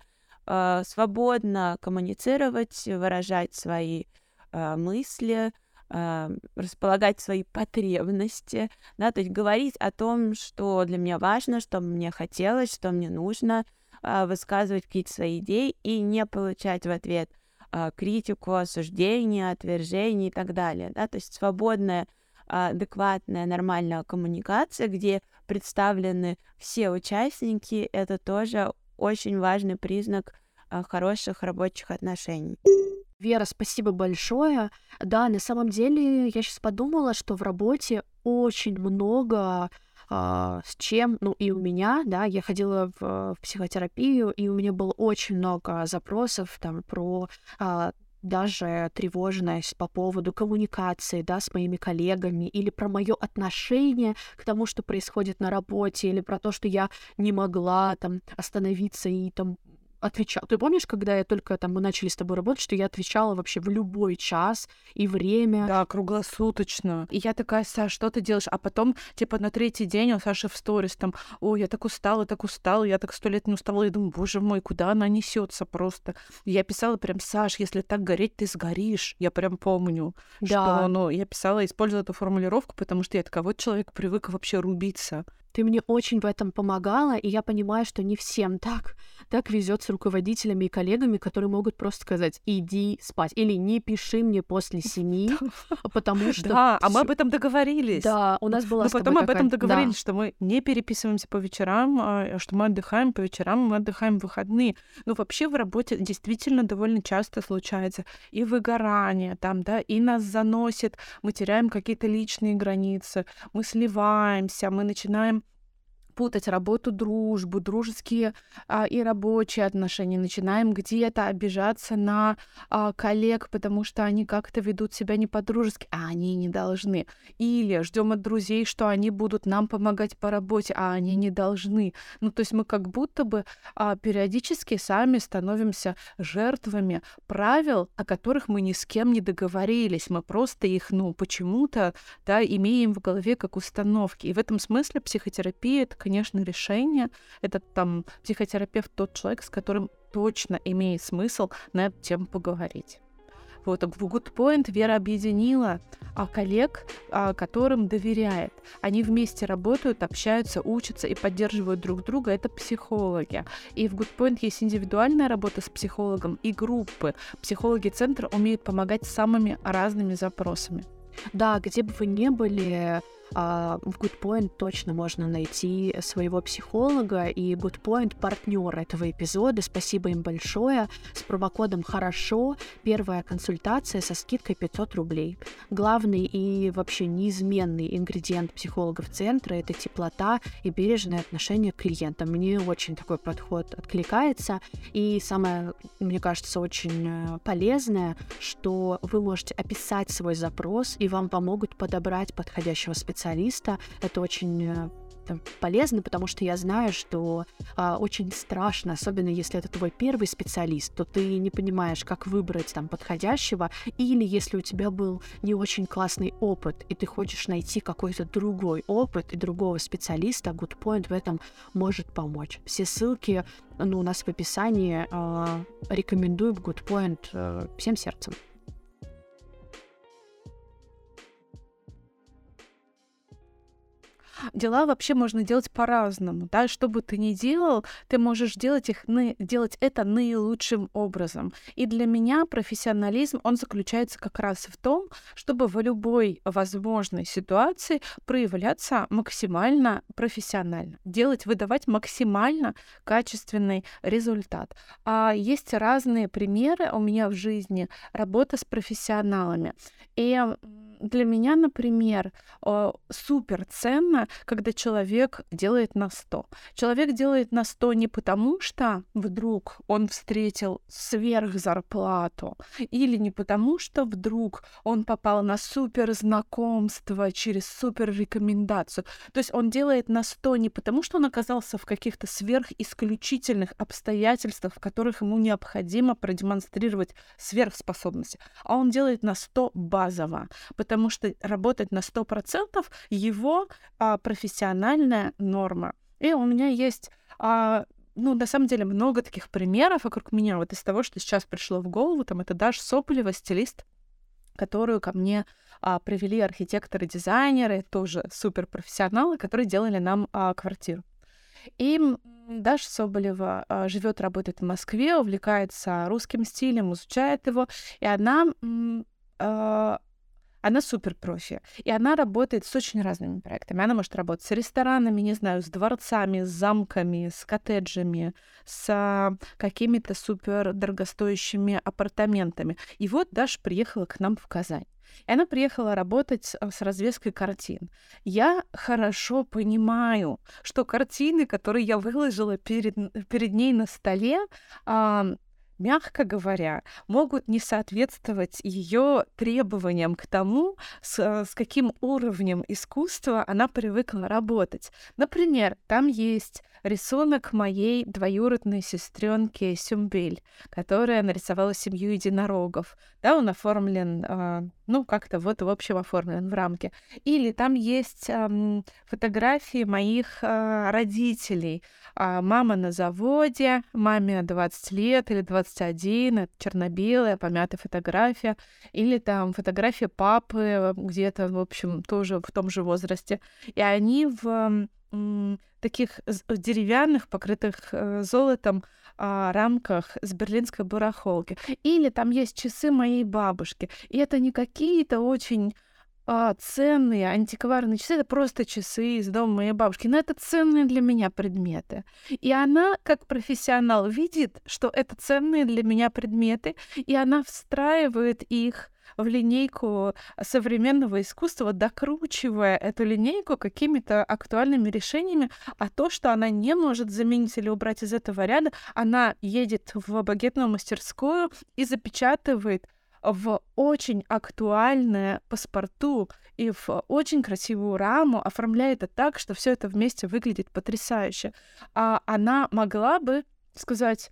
э, свободно коммуницировать, выражать свои э, мысли, э, располагать свои потребности, да, то есть говорить о том, что для меня важно, что мне хотелось, что мне нужно, э, высказывать какие-то свои идеи и не получать в ответ э, критику, осуждение, отвержение и так далее, да, то есть свободная адекватная, нормальная коммуникация, где представлены все участники, это тоже очень важный признак хороших рабочих отношений. Вера, спасибо большое. Да, на самом деле я сейчас подумала, что в работе очень много Uh, с чем, ну и у меня, да, я ходила в, в психотерапию, и у меня было очень много запросов там про uh, даже тревожность по поводу коммуникации, да, с моими коллегами, или про мое отношение к тому, что происходит на работе, или про то, что я не могла там остановиться и там отвечал. Ты помнишь, когда я только там мы начали с тобой работать, что я отвечала вообще в любой час и время? Да, круглосуточно. И я такая, Саш, что ты делаешь? А потом, типа, на третий день у Саши в сторис там, ой, я так устала, так устала, я так сто лет не устала. Я думаю, боже мой, куда она несется просто? И я писала прям, Саш, если так гореть, ты сгоришь. Я прям помню, да. что, ну, я писала, используя эту формулировку, потому что я такая, вот человек привык вообще рубиться. Ты мне очень в этом помогала, и я понимаю, что не всем так, так везет с руководителями и коллегами, которые могут просто сказать «иди спать» или «не пиши мне после семи», потому что... Да, а мы об этом договорились. Да, у нас была Мы потом об этом договорились, что мы не переписываемся по вечерам, а, что мы отдыхаем по вечерам, мы отдыхаем в выходные. Ну, вообще в работе действительно довольно часто случается и выгорание там, да, и нас заносит, мы теряем какие-то личные границы, мы сливаемся, мы начинаем путать работу, дружбу, дружеские а, и рабочие отношения, начинаем где-то обижаться на а, коллег, потому что они как-то ведут себя не по-дружески, а они не должны. Или ждем от друзей, что они будут нам помогать по работе, а они не должны. Ну, то есть мы как будто бы а, периодически сами становимся жертвами правил, о которых мы ни с кем не договорились. Мы просто их, ну, почему-то, да, имеем в голове как установки. И в этом смысле психотерапия — это, конечно, решение. Это там психотерапевт тот человек, с которым точно имеет смысл на эту тему поговорить. Вот в Good Point Вера объединила а, коллег, а, которым доверяет. Они вместе работают, общаются, учатся и поддерживают друг друга. Это психологи. И в Good Point есть индивидуальная работа с психологом и группы. Психологи центра умеют помогать самыми разными запросами. Да, где бы вы ни были, а, в Goodpoint точно можно найти своего психолога, и Goodpoint партнер этого эпизода. Спасибо им большое. С промокодом «Хорошо» первая консультация со скидкой 500 рублей. Главный и вообще неизменный ингредиент психологов центра — это теплота и бережное отношение к клиентам. Мне очень такой подход откликается. И самое, мне кажется, очень э, полезное, что вы можете описать свой запрос, и вам помогут подобрать подходящего специалиста специалиста. Это очень э, полезно, потому что я знаю, что а, очень страшно, особенно если это твой первый специалист, то ты не понимаешь, как выбрать там подходящего, или если у тебя был не очень классный опыт, и ты хочешь найти какой-то другой опыт и другого специалиста, Goodpoint в этом может помочь. Все ссылки ну, у нас в описании. А, рекомендую Goodpoint а, всем сердцем. Дела вообще можно делать по-разному, да, что бы ты ни делал, ты можешь делать их, делать это наилучшим образом. И для меня профессионализм, он заключается как раз в том, чтобы в любой возможной ситуации проявляться максимально профессионально, делать, выдавать максимально качественный результат. А есть разные примеры у меня в жизни работы с профессионалами. И для меня, например, супер ценно когда человек делает на 100. Человек делает на 100 не потому, что вдруг он встретил сверхзарплату, или не потому, что вдруг он попал на супер знакомство через супер рекомендацию. То есть он делает на 100 не потому, что он оказался в каких-то сверхисключительных обстоятельствах, в которых ему необходимо продемонстрировать сверхспособности, а он делает на 100 базово, потому что работать на 100% его а, профессиональная норма. И у меня есть а, ну, на самом деле, много таких примеров вокруг меня. Вот из того, что сейчас пришло в голову, там, это Даша Сополева, стилист, которую ко мне а, привели архитекторы-дизайнеры, тоже суперпрофессионалы, которые делали нам а, квартиру. И Даша Соболева а, живет, работает в Москве, увлекается русским стилем, изучает его, и она а, она супер профи, и она работает с очень разными проектами. Она может работать с ресторанами, не знаю, с дворцами, с замками, с коттеджами, с какими-то супер дорогостоящими апартаментами. И вот Даша приехала к нам в Казань. И она приехала работать а, с развеской картин. Я хорошо понимаю, что картины, которые я выложила перед, перед ней на столе, мягко говоря, могут не соответствовать ее требованиям к тому, с, с каким уровнем искусства она привыкла работать. Например, там есть рисунок моей двоюродной сестренки Сюмбель, которая нарисовала семью единорогов. Да, он оформлен, э, ну, как-то вот, в общем, оформлен в рамке. Или там есть э, фотографии моих э, родителей. Э, мама на заводе, маме 20 лет или 21, это черно-белая, помятая фотография. Или там фотография папы где-то, в общем, тоже в том же возрасте. И они в таких деревянных, покрытых э, золотом а, рамках с берлинской барахолки. Или там есть часы моей бабушки. И это не какие-то очень а, ценные антикварные часы, это просто часы из дома моей бабушки, но это ценные для меня предметы. И она, как профессионал, видит, что это ценные для меня предметы, и она встраивает их в линейку современного искусства, докручивая эту линейку какими-то актуальными решениями, а то, что она не может заменить или убрать из этого ряда, она едет в багетную мастерскую и запечатывает в очень актуальное паспорту и в очень красивую раму, оформляет это так, что все это вместе выглядит потрясающе. А она могла бы сказать,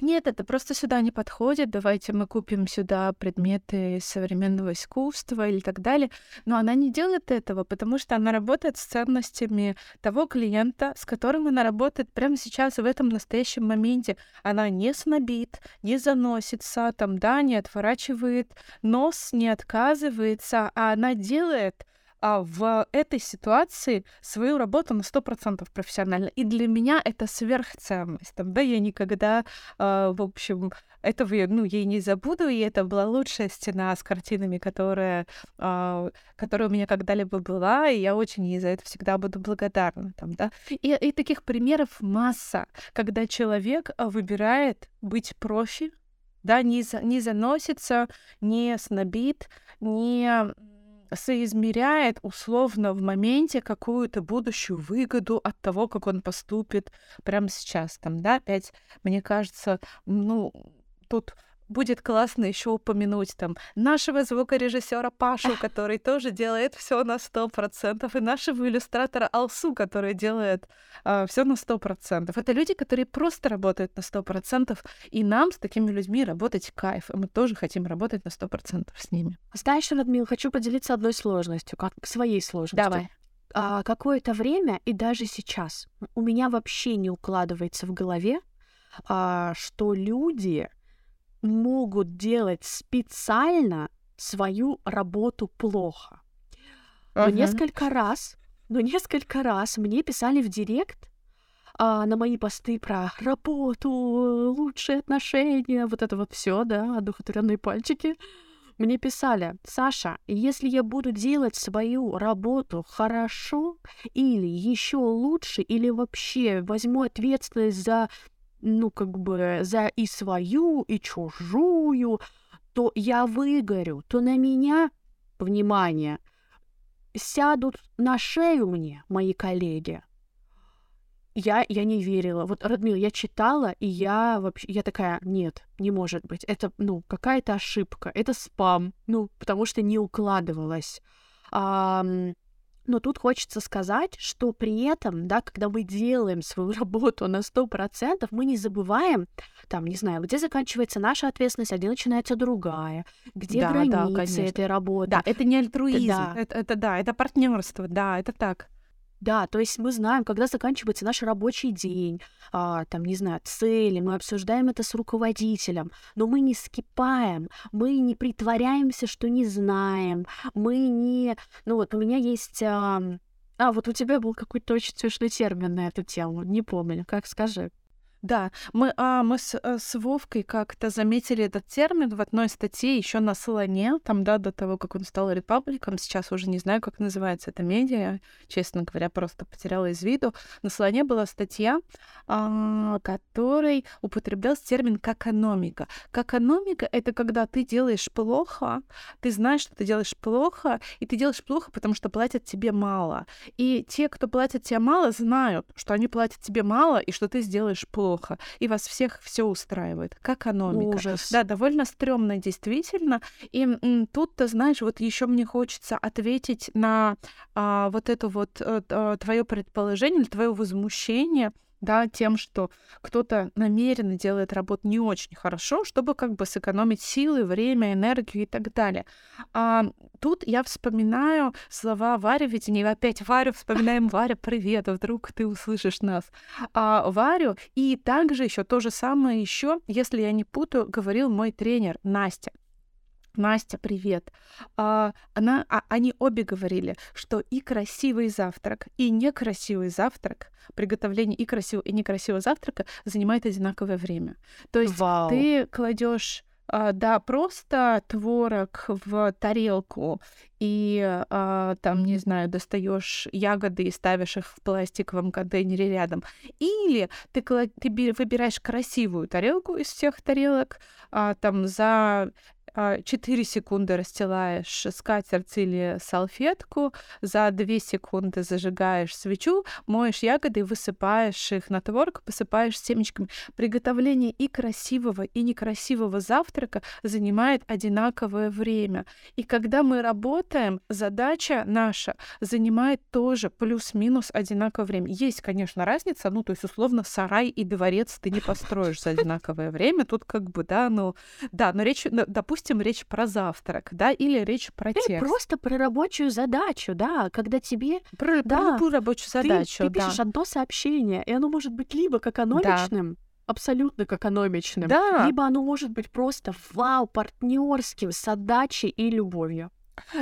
нет, это просто сюда не подходит. Давайте мы купим сюда предметы современного искусства или так далее. Но она не делает этого, потому что она работает с ценностями того клиента, с которым она работает прямо сейчас, в этом настоящем моменте. Она не снобит, не заносится, там, да, не отворачивает нос, не отказывается, а она делает а, в этой ситуации свою работу на 100% профессионально. И для меня это сверхценность. Там, да, я никогда, а, в общем, этого ну, ей не забуду, и это была лучшая стена с картинами, которая, а, которая у меня когда-либо была, и я очень ей за это всегда буду благодарна. Там, да? и, и таких примеров масса, когда человек а, выбирает быть профи, да, не, за, не заносится, не снобит, не соизмеряет условно в моменте какую-то будущую выгоду от того, как он поступит прямо сейчас. Там, да, опять, мне кажется, ну, тут будет классно еще упомянуть там нашего звукорежиссера Пашу, который тоже делает все на сто процентов, и нашего иллюстратора Алсу, который делает э, а, все на сто процентов. Это люди, которые просто работают на сто процентов, и нам с такими людьми работать кайф, и мы тоже хотим работать на сто процентов с ними. Знаешь, Радмил, хочу поделиться одной сложностью, как своей сложностью. Давай. А, какое-то время и даже сейчас у меня вообще не укладывается в голове, а, что люди могут делать специально свою работу плохо. Но uh-huh. несколько раз, но несколько раз мне писали в директ а, на мои посты про работу, лучшие отношения, вот это вот все, да, одухотворенные пальчики. Мне писали, Саша, если я буду делать свою работу хорошо или еще лучше, или вообще возьму ответственность за ну, как бы за и свою, и чужую, то я выгорю, то на меня, внимание, сядут на шею мне мои коллеги. Я, я не верила. Вот, Радмил, я читала, и я вообще, я такая, нет, не может быть. Это, ну, какая-то ошибка, это спам, ну, потому что не укладывалось. А, но тут хочется сказать, что при этом, да, когда мы делаем свою работу на 100%, мы не забываем, там, не знаю, где заканчивается наша ответственность, а где начинается другая, где да, границы да, этой работы. Да, это не альтруизм, да. Это, это да, это партнерство, да, это так. Да, то есть мы знаем, когда заканчивается наш рабочий день, а, там, не знаю, цели, мы обсуждаем это с руководителем, но мы не скипаем, мы не притворяемся, что не знаем, мы не... Ну вот у меня есть... А, а вот у тебя был какой-то очень смешной термин на эту тему, не помню, как скажи. Да, мы, а, мы с, э, с Вовкой как-то заметили этот термин в одной статье еще на Слоне, там, да, до того, как он стал репабликом, сейчас уже не знаю, как называется эта медиа, честно говоря, просто потеряла из виду. На Слоне была статья, а, которой употреблялся термин «какономика». «Какономика» — это когда ты делаешь плохо, ты знаешь, что ты делаешь плохо, и ты делаешь плохо, потому что платят тебе мало. И те, кто платят тебе мало, знают, что они платят тебе мало, и что ты сделаешь плохо плохо, и вас всех все устраивает. Как экономика. Ужас. Да, довольно стрёмно, действительно. И тут, ты знаешь, вот еще мне хочется ответить на а, вот это вот а, э, твое предположение твое возмущение да, тем, что кто-то намеренно делает работу не очень хорошо, чтобы как бы сэкономить силы, время, энергию и так далее. А, тут я вспоминаю слова Вари, ведь не опять Варю вспоминаем, Варя, привет, вдруг ты услышишь нас. А, Варю, и также еще то же самое еще, если я не путаю, говорил мой тренер Настя. Настя, привет. А, она, а, они обе говорили, что и красивый завтрак, и некрасивый завтрак, приготовление и красивого, и некрасивого завтрака занимает одинаковое время. То есть Вау. ты кладешь а, да, просто творог в тарелку и а, там, не знаю, достаешь ягоды и ставишь их в пластиковом контейнере рядом. Или ты, ты выбираешь красивую тарелку из всех тарелок, а, там за 4 а, секунды расстилаешь скатерть или салфетку, за 2 секунды зажигаешь свечу, моешь ягоды высыпаешь их на творог, посыпаешь семечками. Приготовление и красивого, и некрасивого завтрака занимает одинаковое время. И когда мы работаем, задача наша занимает тоже плюс-минус одинаковое время. Есть, конечно, разница, ну, то есть, условно, сарай и дворец ты не построишь за одинаковое время. Тут как бы, да, ну, да, но речь, допустим, допустим, речь про завтрак, да, или речь про или текст. просто про рабочую задачу, да, когда тебе... Про, да, про любую рабочую задачу, ты, ты пишешь да. одно сообщение, и оно может быть либо как экономичным, да абсолютно как экономичным. Да. Либо оно может быть просто вау, партнерским, с отдачей и любовью.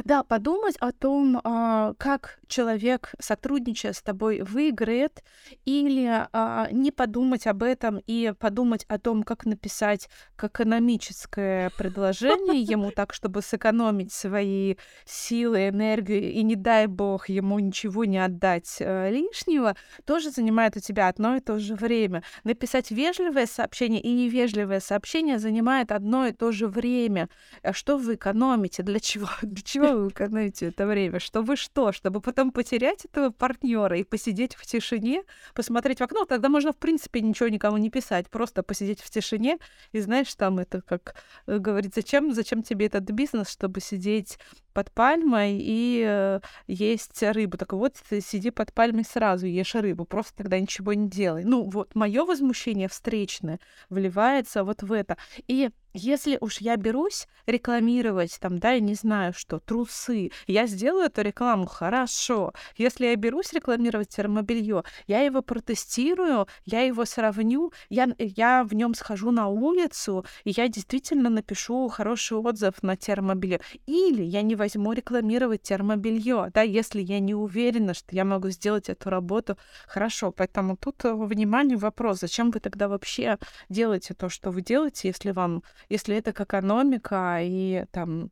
Да, подумать о том, а, как человек, сотрудничая с тобой, выиграет, или а, не подумать об этом и подумать о том, как написать экономическое предложение ему так, чтобы сэкономить свои силы, энергию, и не дай бог ему ничего не отдать э, лишнего, тоже занимает у тебя одно и то же время. Написать вежливое сообщение и невежливое сообщение занимает одно и то же время. А что вы экономите? Для чего? Для чего вы экономите это время? Что вы что? Чтобы потом потерять этого партнера и посидеть в тишине, посмотреть в окно, тогда можно, в принципе, ничего никому не писать, просто посидеть в тишине и, знаешь, там это как э, говорить, зачем, зачем тебе этот бизнес, чтобы сидеть под пальмой и э, есть рыбу. Так вот, сиди под пальмой сразу, ешь рыбу, просто тогда ничего не делай. Ну вот, мое возмущение встречное вливается вот в это. И если уж я берусь рекламировать, там, да, я не знаю что, трусы, я сделаю эту рекламу хорошо. Если я берусь рекламировать термобелье, я его протестирую, я его сравню, я, я в нем схожу на улицу, и я действительно напишу хороший отзыв на термобелье. Или я не возьму рекламировать термобелье, да, если я не уверена, что я могу сделать эту работу хорошо. Поэтому тут э, внимание вопрос, зачем вы тогда вообще делаете то, что вы делаете, если вам если это экономика и там,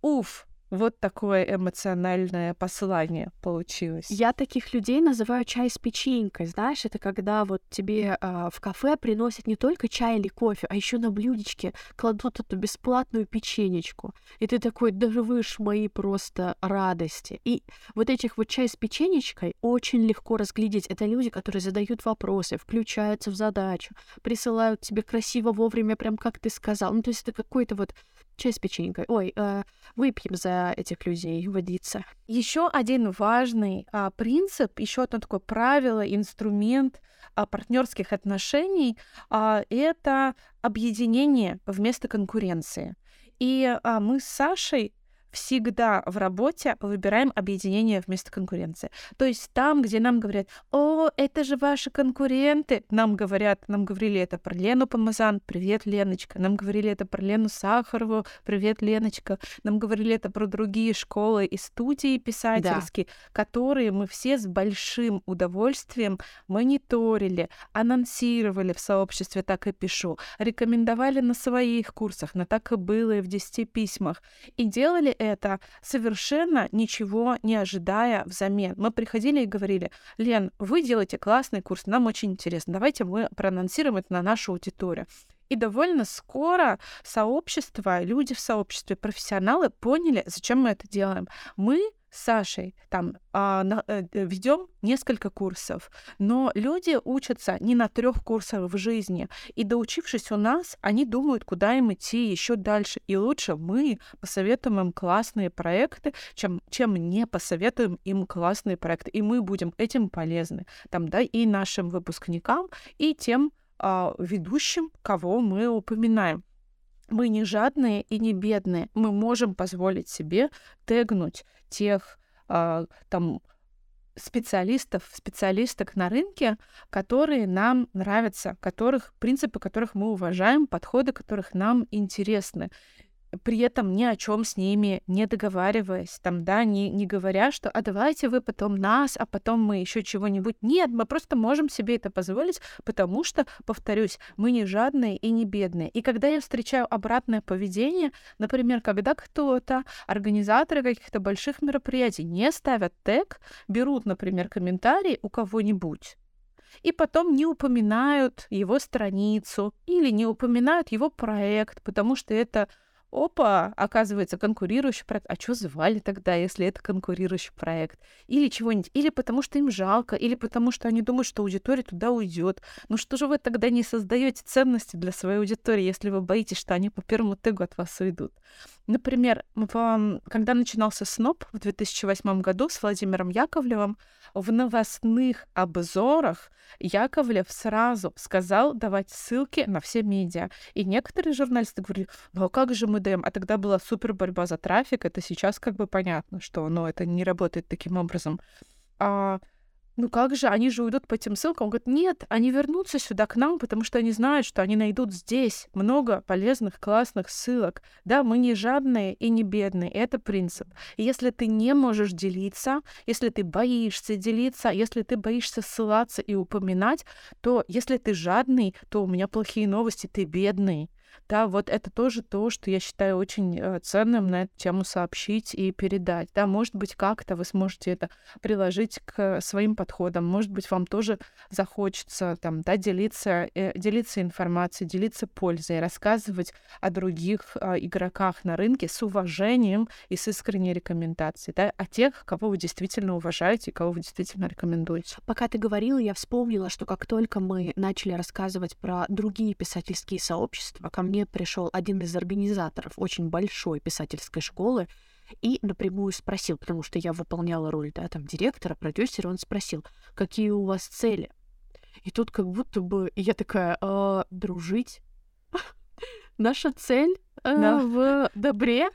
уф, Вот такое эмоциональное послание получилось. Я таких людей называю чай с печенькой. Знаешь, это когда вот тебе э, в кафе приносят не только чай или кофе, а еще на блюдечке кладут эту бесплатную печенечку. И ты такой, да вы ж мои просто радости. И вот этих вот чай с печенечкой очень легко разглядеть. Это люди, которые задают вопросы, включаются в задачу, присылают тебе красиво вовремя, прям как ты сказал. Ну, то есть это какой-то вот чай с печенькой. Ой, э, выпьем за этих людей водиться. Еще один важный а, принцип, еще одно такое правило, инструмент а, партнерских отношений а, это объединение вместо конкуренции. И а, мы с Сашей всегда в работе выбираем объединение вместо конкуренции. То есть там, где нам говорят, о, это же ваши конкуренты, нам говорят, нам говорили это про Лену Помазан, привет, Леночка, нам говорили это про Лену Сахарову, привет, Леночка, нам говорили это про другие школы и студии писательские, да. которые мы все с большим удовольствием мониторили, анонсировали в сообществе «Так и пишу», рекомендовали на своих курсах, на «Так и было» и в 10 письмах, и делали это, совершенно ничего не ожидая взамен. Мы приходили и говорили, Лен, вы делаете классный курс, нам очень интересно, давайте мы проанонсируем это на нашу аудиторию. И довольно скоро сообщество, люди в сообществе, профессионалы поняли, зачем мы это делаем. Мы с Сашей там а, э, ведем несколько курсов, но люди учатся не на трех курсах в жизни, и доучившись у нас, они думают, куда им идти еще дальше. И лучше мы посоветуем им классные проекты, чем, чем не посоветуем им классные проекты. И мы будем этим полезны, там, да, и нашим выпускникам, и тем а, ведущим, кого мы упоминаем мы не жадные и не бедные. Мы можем позволить себе тегнуть тех э, там специалистов, специалисток на рынке, которые нам нравятся, которых, принципы которых мы уважаем, подходы которых нам интересны при этом ни о чем с ними не договариваясь, там, да, не, не говоря, что а давайте вы потом нас, а потом мы еще чего-нибудь. Нет, мы просто можем себе это позволить, потому что, повторюсь, мы не жадные и не бедные. И когда я встречаю обратное поведение, например, когда кто-то, организаторы каких-то больших мероприятий не ставят тег, берут, например, комментарий у кого-нибудь, и потом не упоминают его страницу или не упоминают его проект, потому что это опа, оказывается, конкурирующий проект. А что звали тогда, если это конкурирующий проект? Или чего-нибудь. Или потому что им жалко, или потому что они думают, что аудитория туда уйдет. Ну что же вы тогда не создаете ценности для своей аудитории, если вы боитесь, что они по первому тегу от вас уйдут? Например, когда начинался СНОП в 2008 году с Владимиром Яковлевым, в новостных обзорах Яковлев сразу сказал давать ссылки на все медиа. И некоторые журналисты говорили, ну а как же мы даем? А тогда была супер борьба за трафик, это сейчас как бы понятно, что ну, это не работает таким образом. А ну как же, они же уйдут по этим ссылкам. Он говорит, нет, они вернутся сюда к нам, потому что они знают, что они найдут здесь много полезных, классных ссылок. Да, мы не жадные и не бедные, это принцип. И если ты не можешь делиться, если ты боишься делиться, если ты боишься ссылаться и упоминать, то если ты жадный, то у меня плохие новости, ты бедный. Да, вот это тоже то, что я считаю очень э, ценным на эту тему сообщить и передать. Да, может быть, как-то вы сможете это приложить к своим подходам. Может быть, вам тоже захочется там, да, делиться, э, делиться информацией, делиться пользой, рассказывать о других э, игроках на рынке с уважением и с искренней рекомендацией, да, о тех, кого вы действительно уважаете и кого вы действительно рекомендуете. Пока ты говорила, я вспомнила, что как только мы начали рассказывать про другие писательские сообщества, ко мне пришел один из организаторов очень большой писательской школы и напрямую спросил, потому что я выполняла роль да, там, директора, продюсера, он спросил, какие у вас цели? И тут как будто бы я такая, э, дружить. Наша цель э, да. в добре,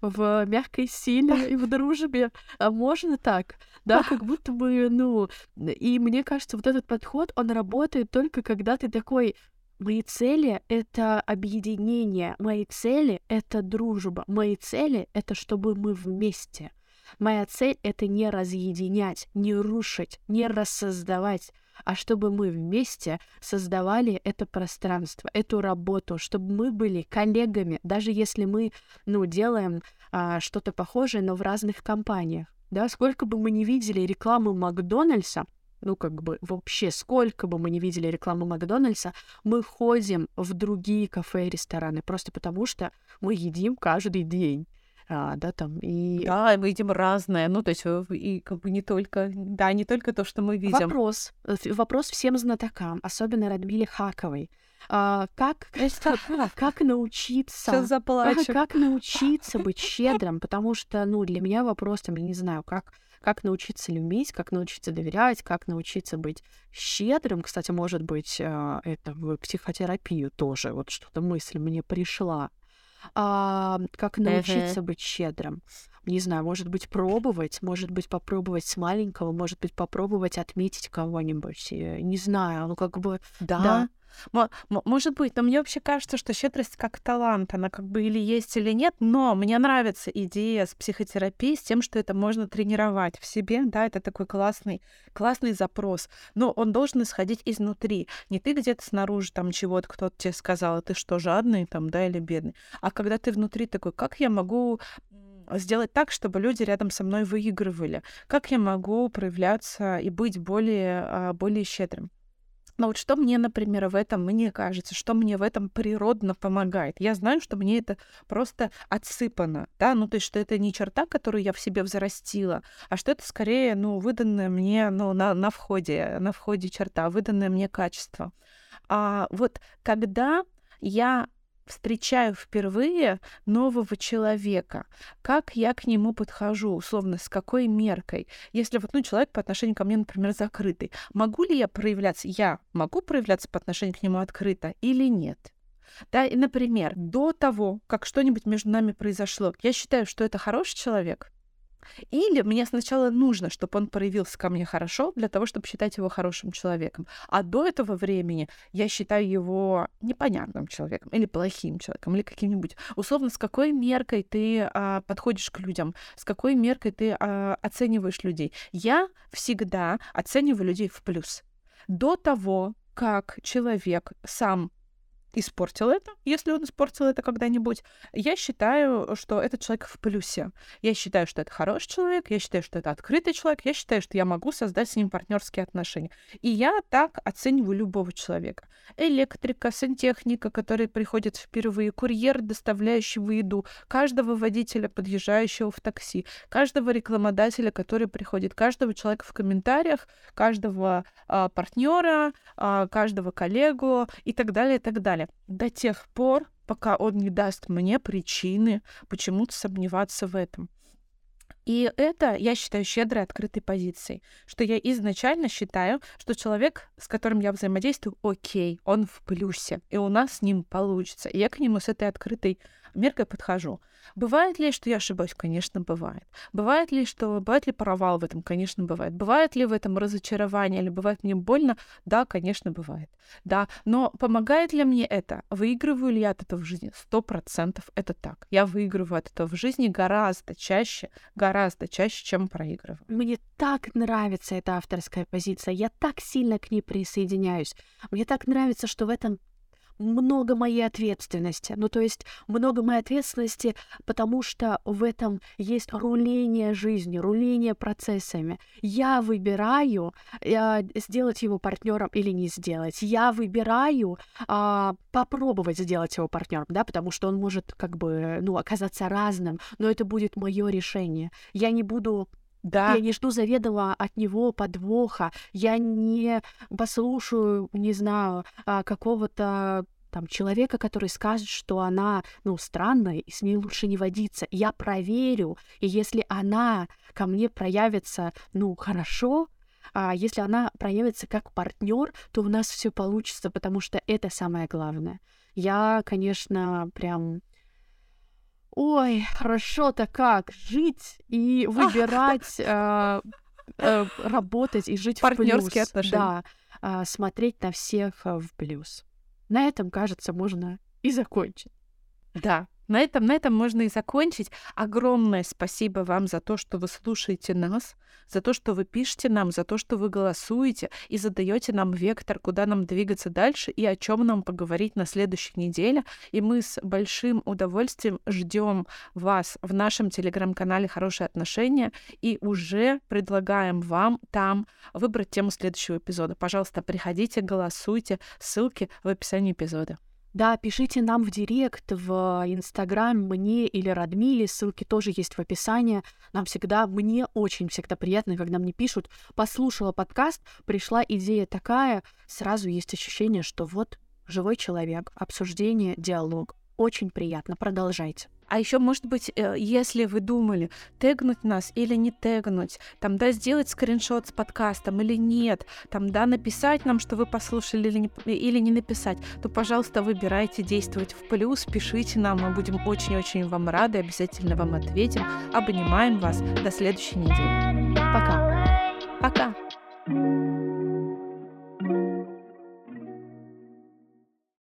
в мягкой силе и в дружбе. А можно так? Да, как будто бы, ну... И мне кажется, вот этот подход, он работает только когда ты такой, Мои цели — это объединение, мои цели — это дружба, мои цели — это чтобы мы вместе. Моя цель — это не разъединять, не рушить, не рассоздавать, а чтобы мы вместе создавали это пространство, эту работу, чтобы мы были коллегами, даже если мы, ну, делаем а, что-то похожее, но в разных компаниях. Да, сколько бы мы не видели рекламы Макдональдса, ну, как бы вообще, сколько бы мы не видели рекламу Макдональдса, мы ходим в другие кафе и рестораны, просто потому что мы едим каждый день. А, да, там, и... Да, мы едим разное, ну, то есть, э, и как бы не только, да, не только то, что мы видим. Вопрос, э, вопрос всем знатокам, особенно Радмиле Хаковой. А, как, как научиться... Сейчас заплачу. Как научиться быть щедрым, потому что, ну, для меня вопрос, там, я не знаю, как как научиться любить, как научиться доверять, как научиться быть щедрым. Кстати, может быть, а, это в психотерапию тоже, вот что-то мысль мне пришла. А, как научиться uh-huh. быть щедрым? Не знаю, может быть, пробовать, может быть, попробовать с маленького, может быть, попробовать отметить кого-нибудь. Э, не знаю, ну как бы... Да, да. Может быть, но мне вообще кажется, что щедрость как талант, она как бы или есть, или нет, но мне нравится идея с психотерапией, с тем, что это можно тренировать в себе, да, это такой классный, классный запрос, но он должен исходить изнутри, не ты где-то снаружи там чего-то, кто-то тебе сказал, а ты что, жадный там, да, или бедный, а когда ты внутри такой, как я могу сделать так, чтобы люди рядом со мной выигрывали? Как я могу проявляться и быть более, а, более щедрым? Но вот что мне, например, в этом, мне кажется, что мне в этом природно помогает. Я знаю, что мне это просто отсыпано, да, ну то есть, что это не черта, которую я в себе взрастила, а что это скорее, ну, выданное мне, ну, на, на входе, на входе черта, выданное мне качество. А вот когда я встречаю впервые нового человека, как я к нему подхожу, условно, с какой меркой. Если вот, ну, человек по отношению ко мне, например, закрытый, могу ли я проявляться, я могу проявляться по отношению к нему открыто или нет? Да, и, например, до того, как что-нибудь между нами произошло, я считаю, что это хороший человек, или мне сначала нужно, чтобы он проявился ко мне хорошо, для того, чтобы считать его хорошим человеком. А до этого времени я считаю его непонятным человеком, или плохим человеком, или каким-нибудь. Условно, с какой меркой ты а, подходишь к людям, с какой меркой ты а, оцениваешь людей. Я всегда оцениваю людей в плюс. До того, как человек сам испортил это, если он испортил это когда-нибудь, я считаю, что этот человек в плюсе. Я считаю, что это хороший человек, я считаю, что это открытый человек, я считаю, что я могу создать с ним партнерские отношения. И я так оцениваю любого человека. Электрика, сантехника, который приходит впервые, курьер, доставляющий еду, каждого водителя, подъезжающего в такси, каждого рекламодателя, который приходит, каждого человека в комментариях, каждого а, партнера, а, каждого коллегу и так далее, и так далее до тех пор, пока он не даст мне причины почему-то сомневаться в этом. И это, я считаю, щедрой открытой позицией, что я изначально считаю, что человек, с которым я взаимодействую, окей, он в плюсе, и у нас с ним получится. И я к нему с этой открытой меркой подхожу. Бывает ли, что я ошибаюсь? Конечно, бывает. Бывает ли, что бывает ли провал в этом? Конечно, бывает. Бывает ли в этом разочарование или бывает мне больно? Да, конечно, бывает. Да, но помогает ли мне это? Выигрываю ли я от этого в жизни? Сто процентов это так. Я выигрываю от этого в жизни гораздо чаще, гораздо чаще, чем проигрываю. Мне так нравится эта авторская позиция. Я так сильно к ней присоединяюсь. Мне так нравится, что в этом много моей ответственности. Ну, то есть много моей ответственности, потому что в этом есть руление жизнью, руление процессами. Я выбираю э, сделать его партнером или не сделать. Я выбираю э, попробовать сделать его партнером, да, потому что он может как бы, ну, оказаться разным, но это будет мое решение. Я не буду да. Я не жду заведомо от него подвоха. Я не послушаю, не знаю, а, какого-то там человека, который скажет, что она, ну, странная, и с ней лучше не водиться. Я проверю, и если она ко мне проявится, ну, хорошо, а если она проявится как партнер, то у нас все получится, потому что это самое главное. Я, конечно, прям ой, хорошо-то как жить и выбирать, э, э, работать и жить в плюс. Партнерские отношения. Да, э, смотреть на всех в плюс. На этом, кажется, можно и закончить. Да, На этом, на этом можно и закончить. Огромное спасибо вам за то, что вы слушаете нас, за то, что вы пишете нам, за то, что вы голосуете и задаете нам вектор, куда нам двигаться дальше и о чем нам поговорить на следующей неделе. И мы с большим удовольствием ждем вас в нашем телеграм-канале «Хорошие отношения» и уже предлагаем вам там выбрать тему следующего эпизода. Пожалуйста, приходите, голосуйте. Ссылки в описании эпизода. Да, пишите нам в директ, в Инстаграм, мне или Радмиле, ссылки тоже есть в описании. Нам всегда, мне очень всегда приятно, когда мне пишут, послушала подкаст, пришла идея такая, сразу есть ощущение, что вот живой человек, обсуждение, диалог. Очень приятно, продолжайте. А еще, может быть, э, если вы думали, тегнуть нас или не тегнуть, там, да, сделать скриншот с подкастом или нет, там, да, написать нам, что вы послушали или не, или не написать, то, пожалуйста, выбирайте действовать в плюс, пишите нам, мы будем очень-очень вам рады, обязательно вам ответим. Обнимаем вас. До следующей недели. Пока. Пока.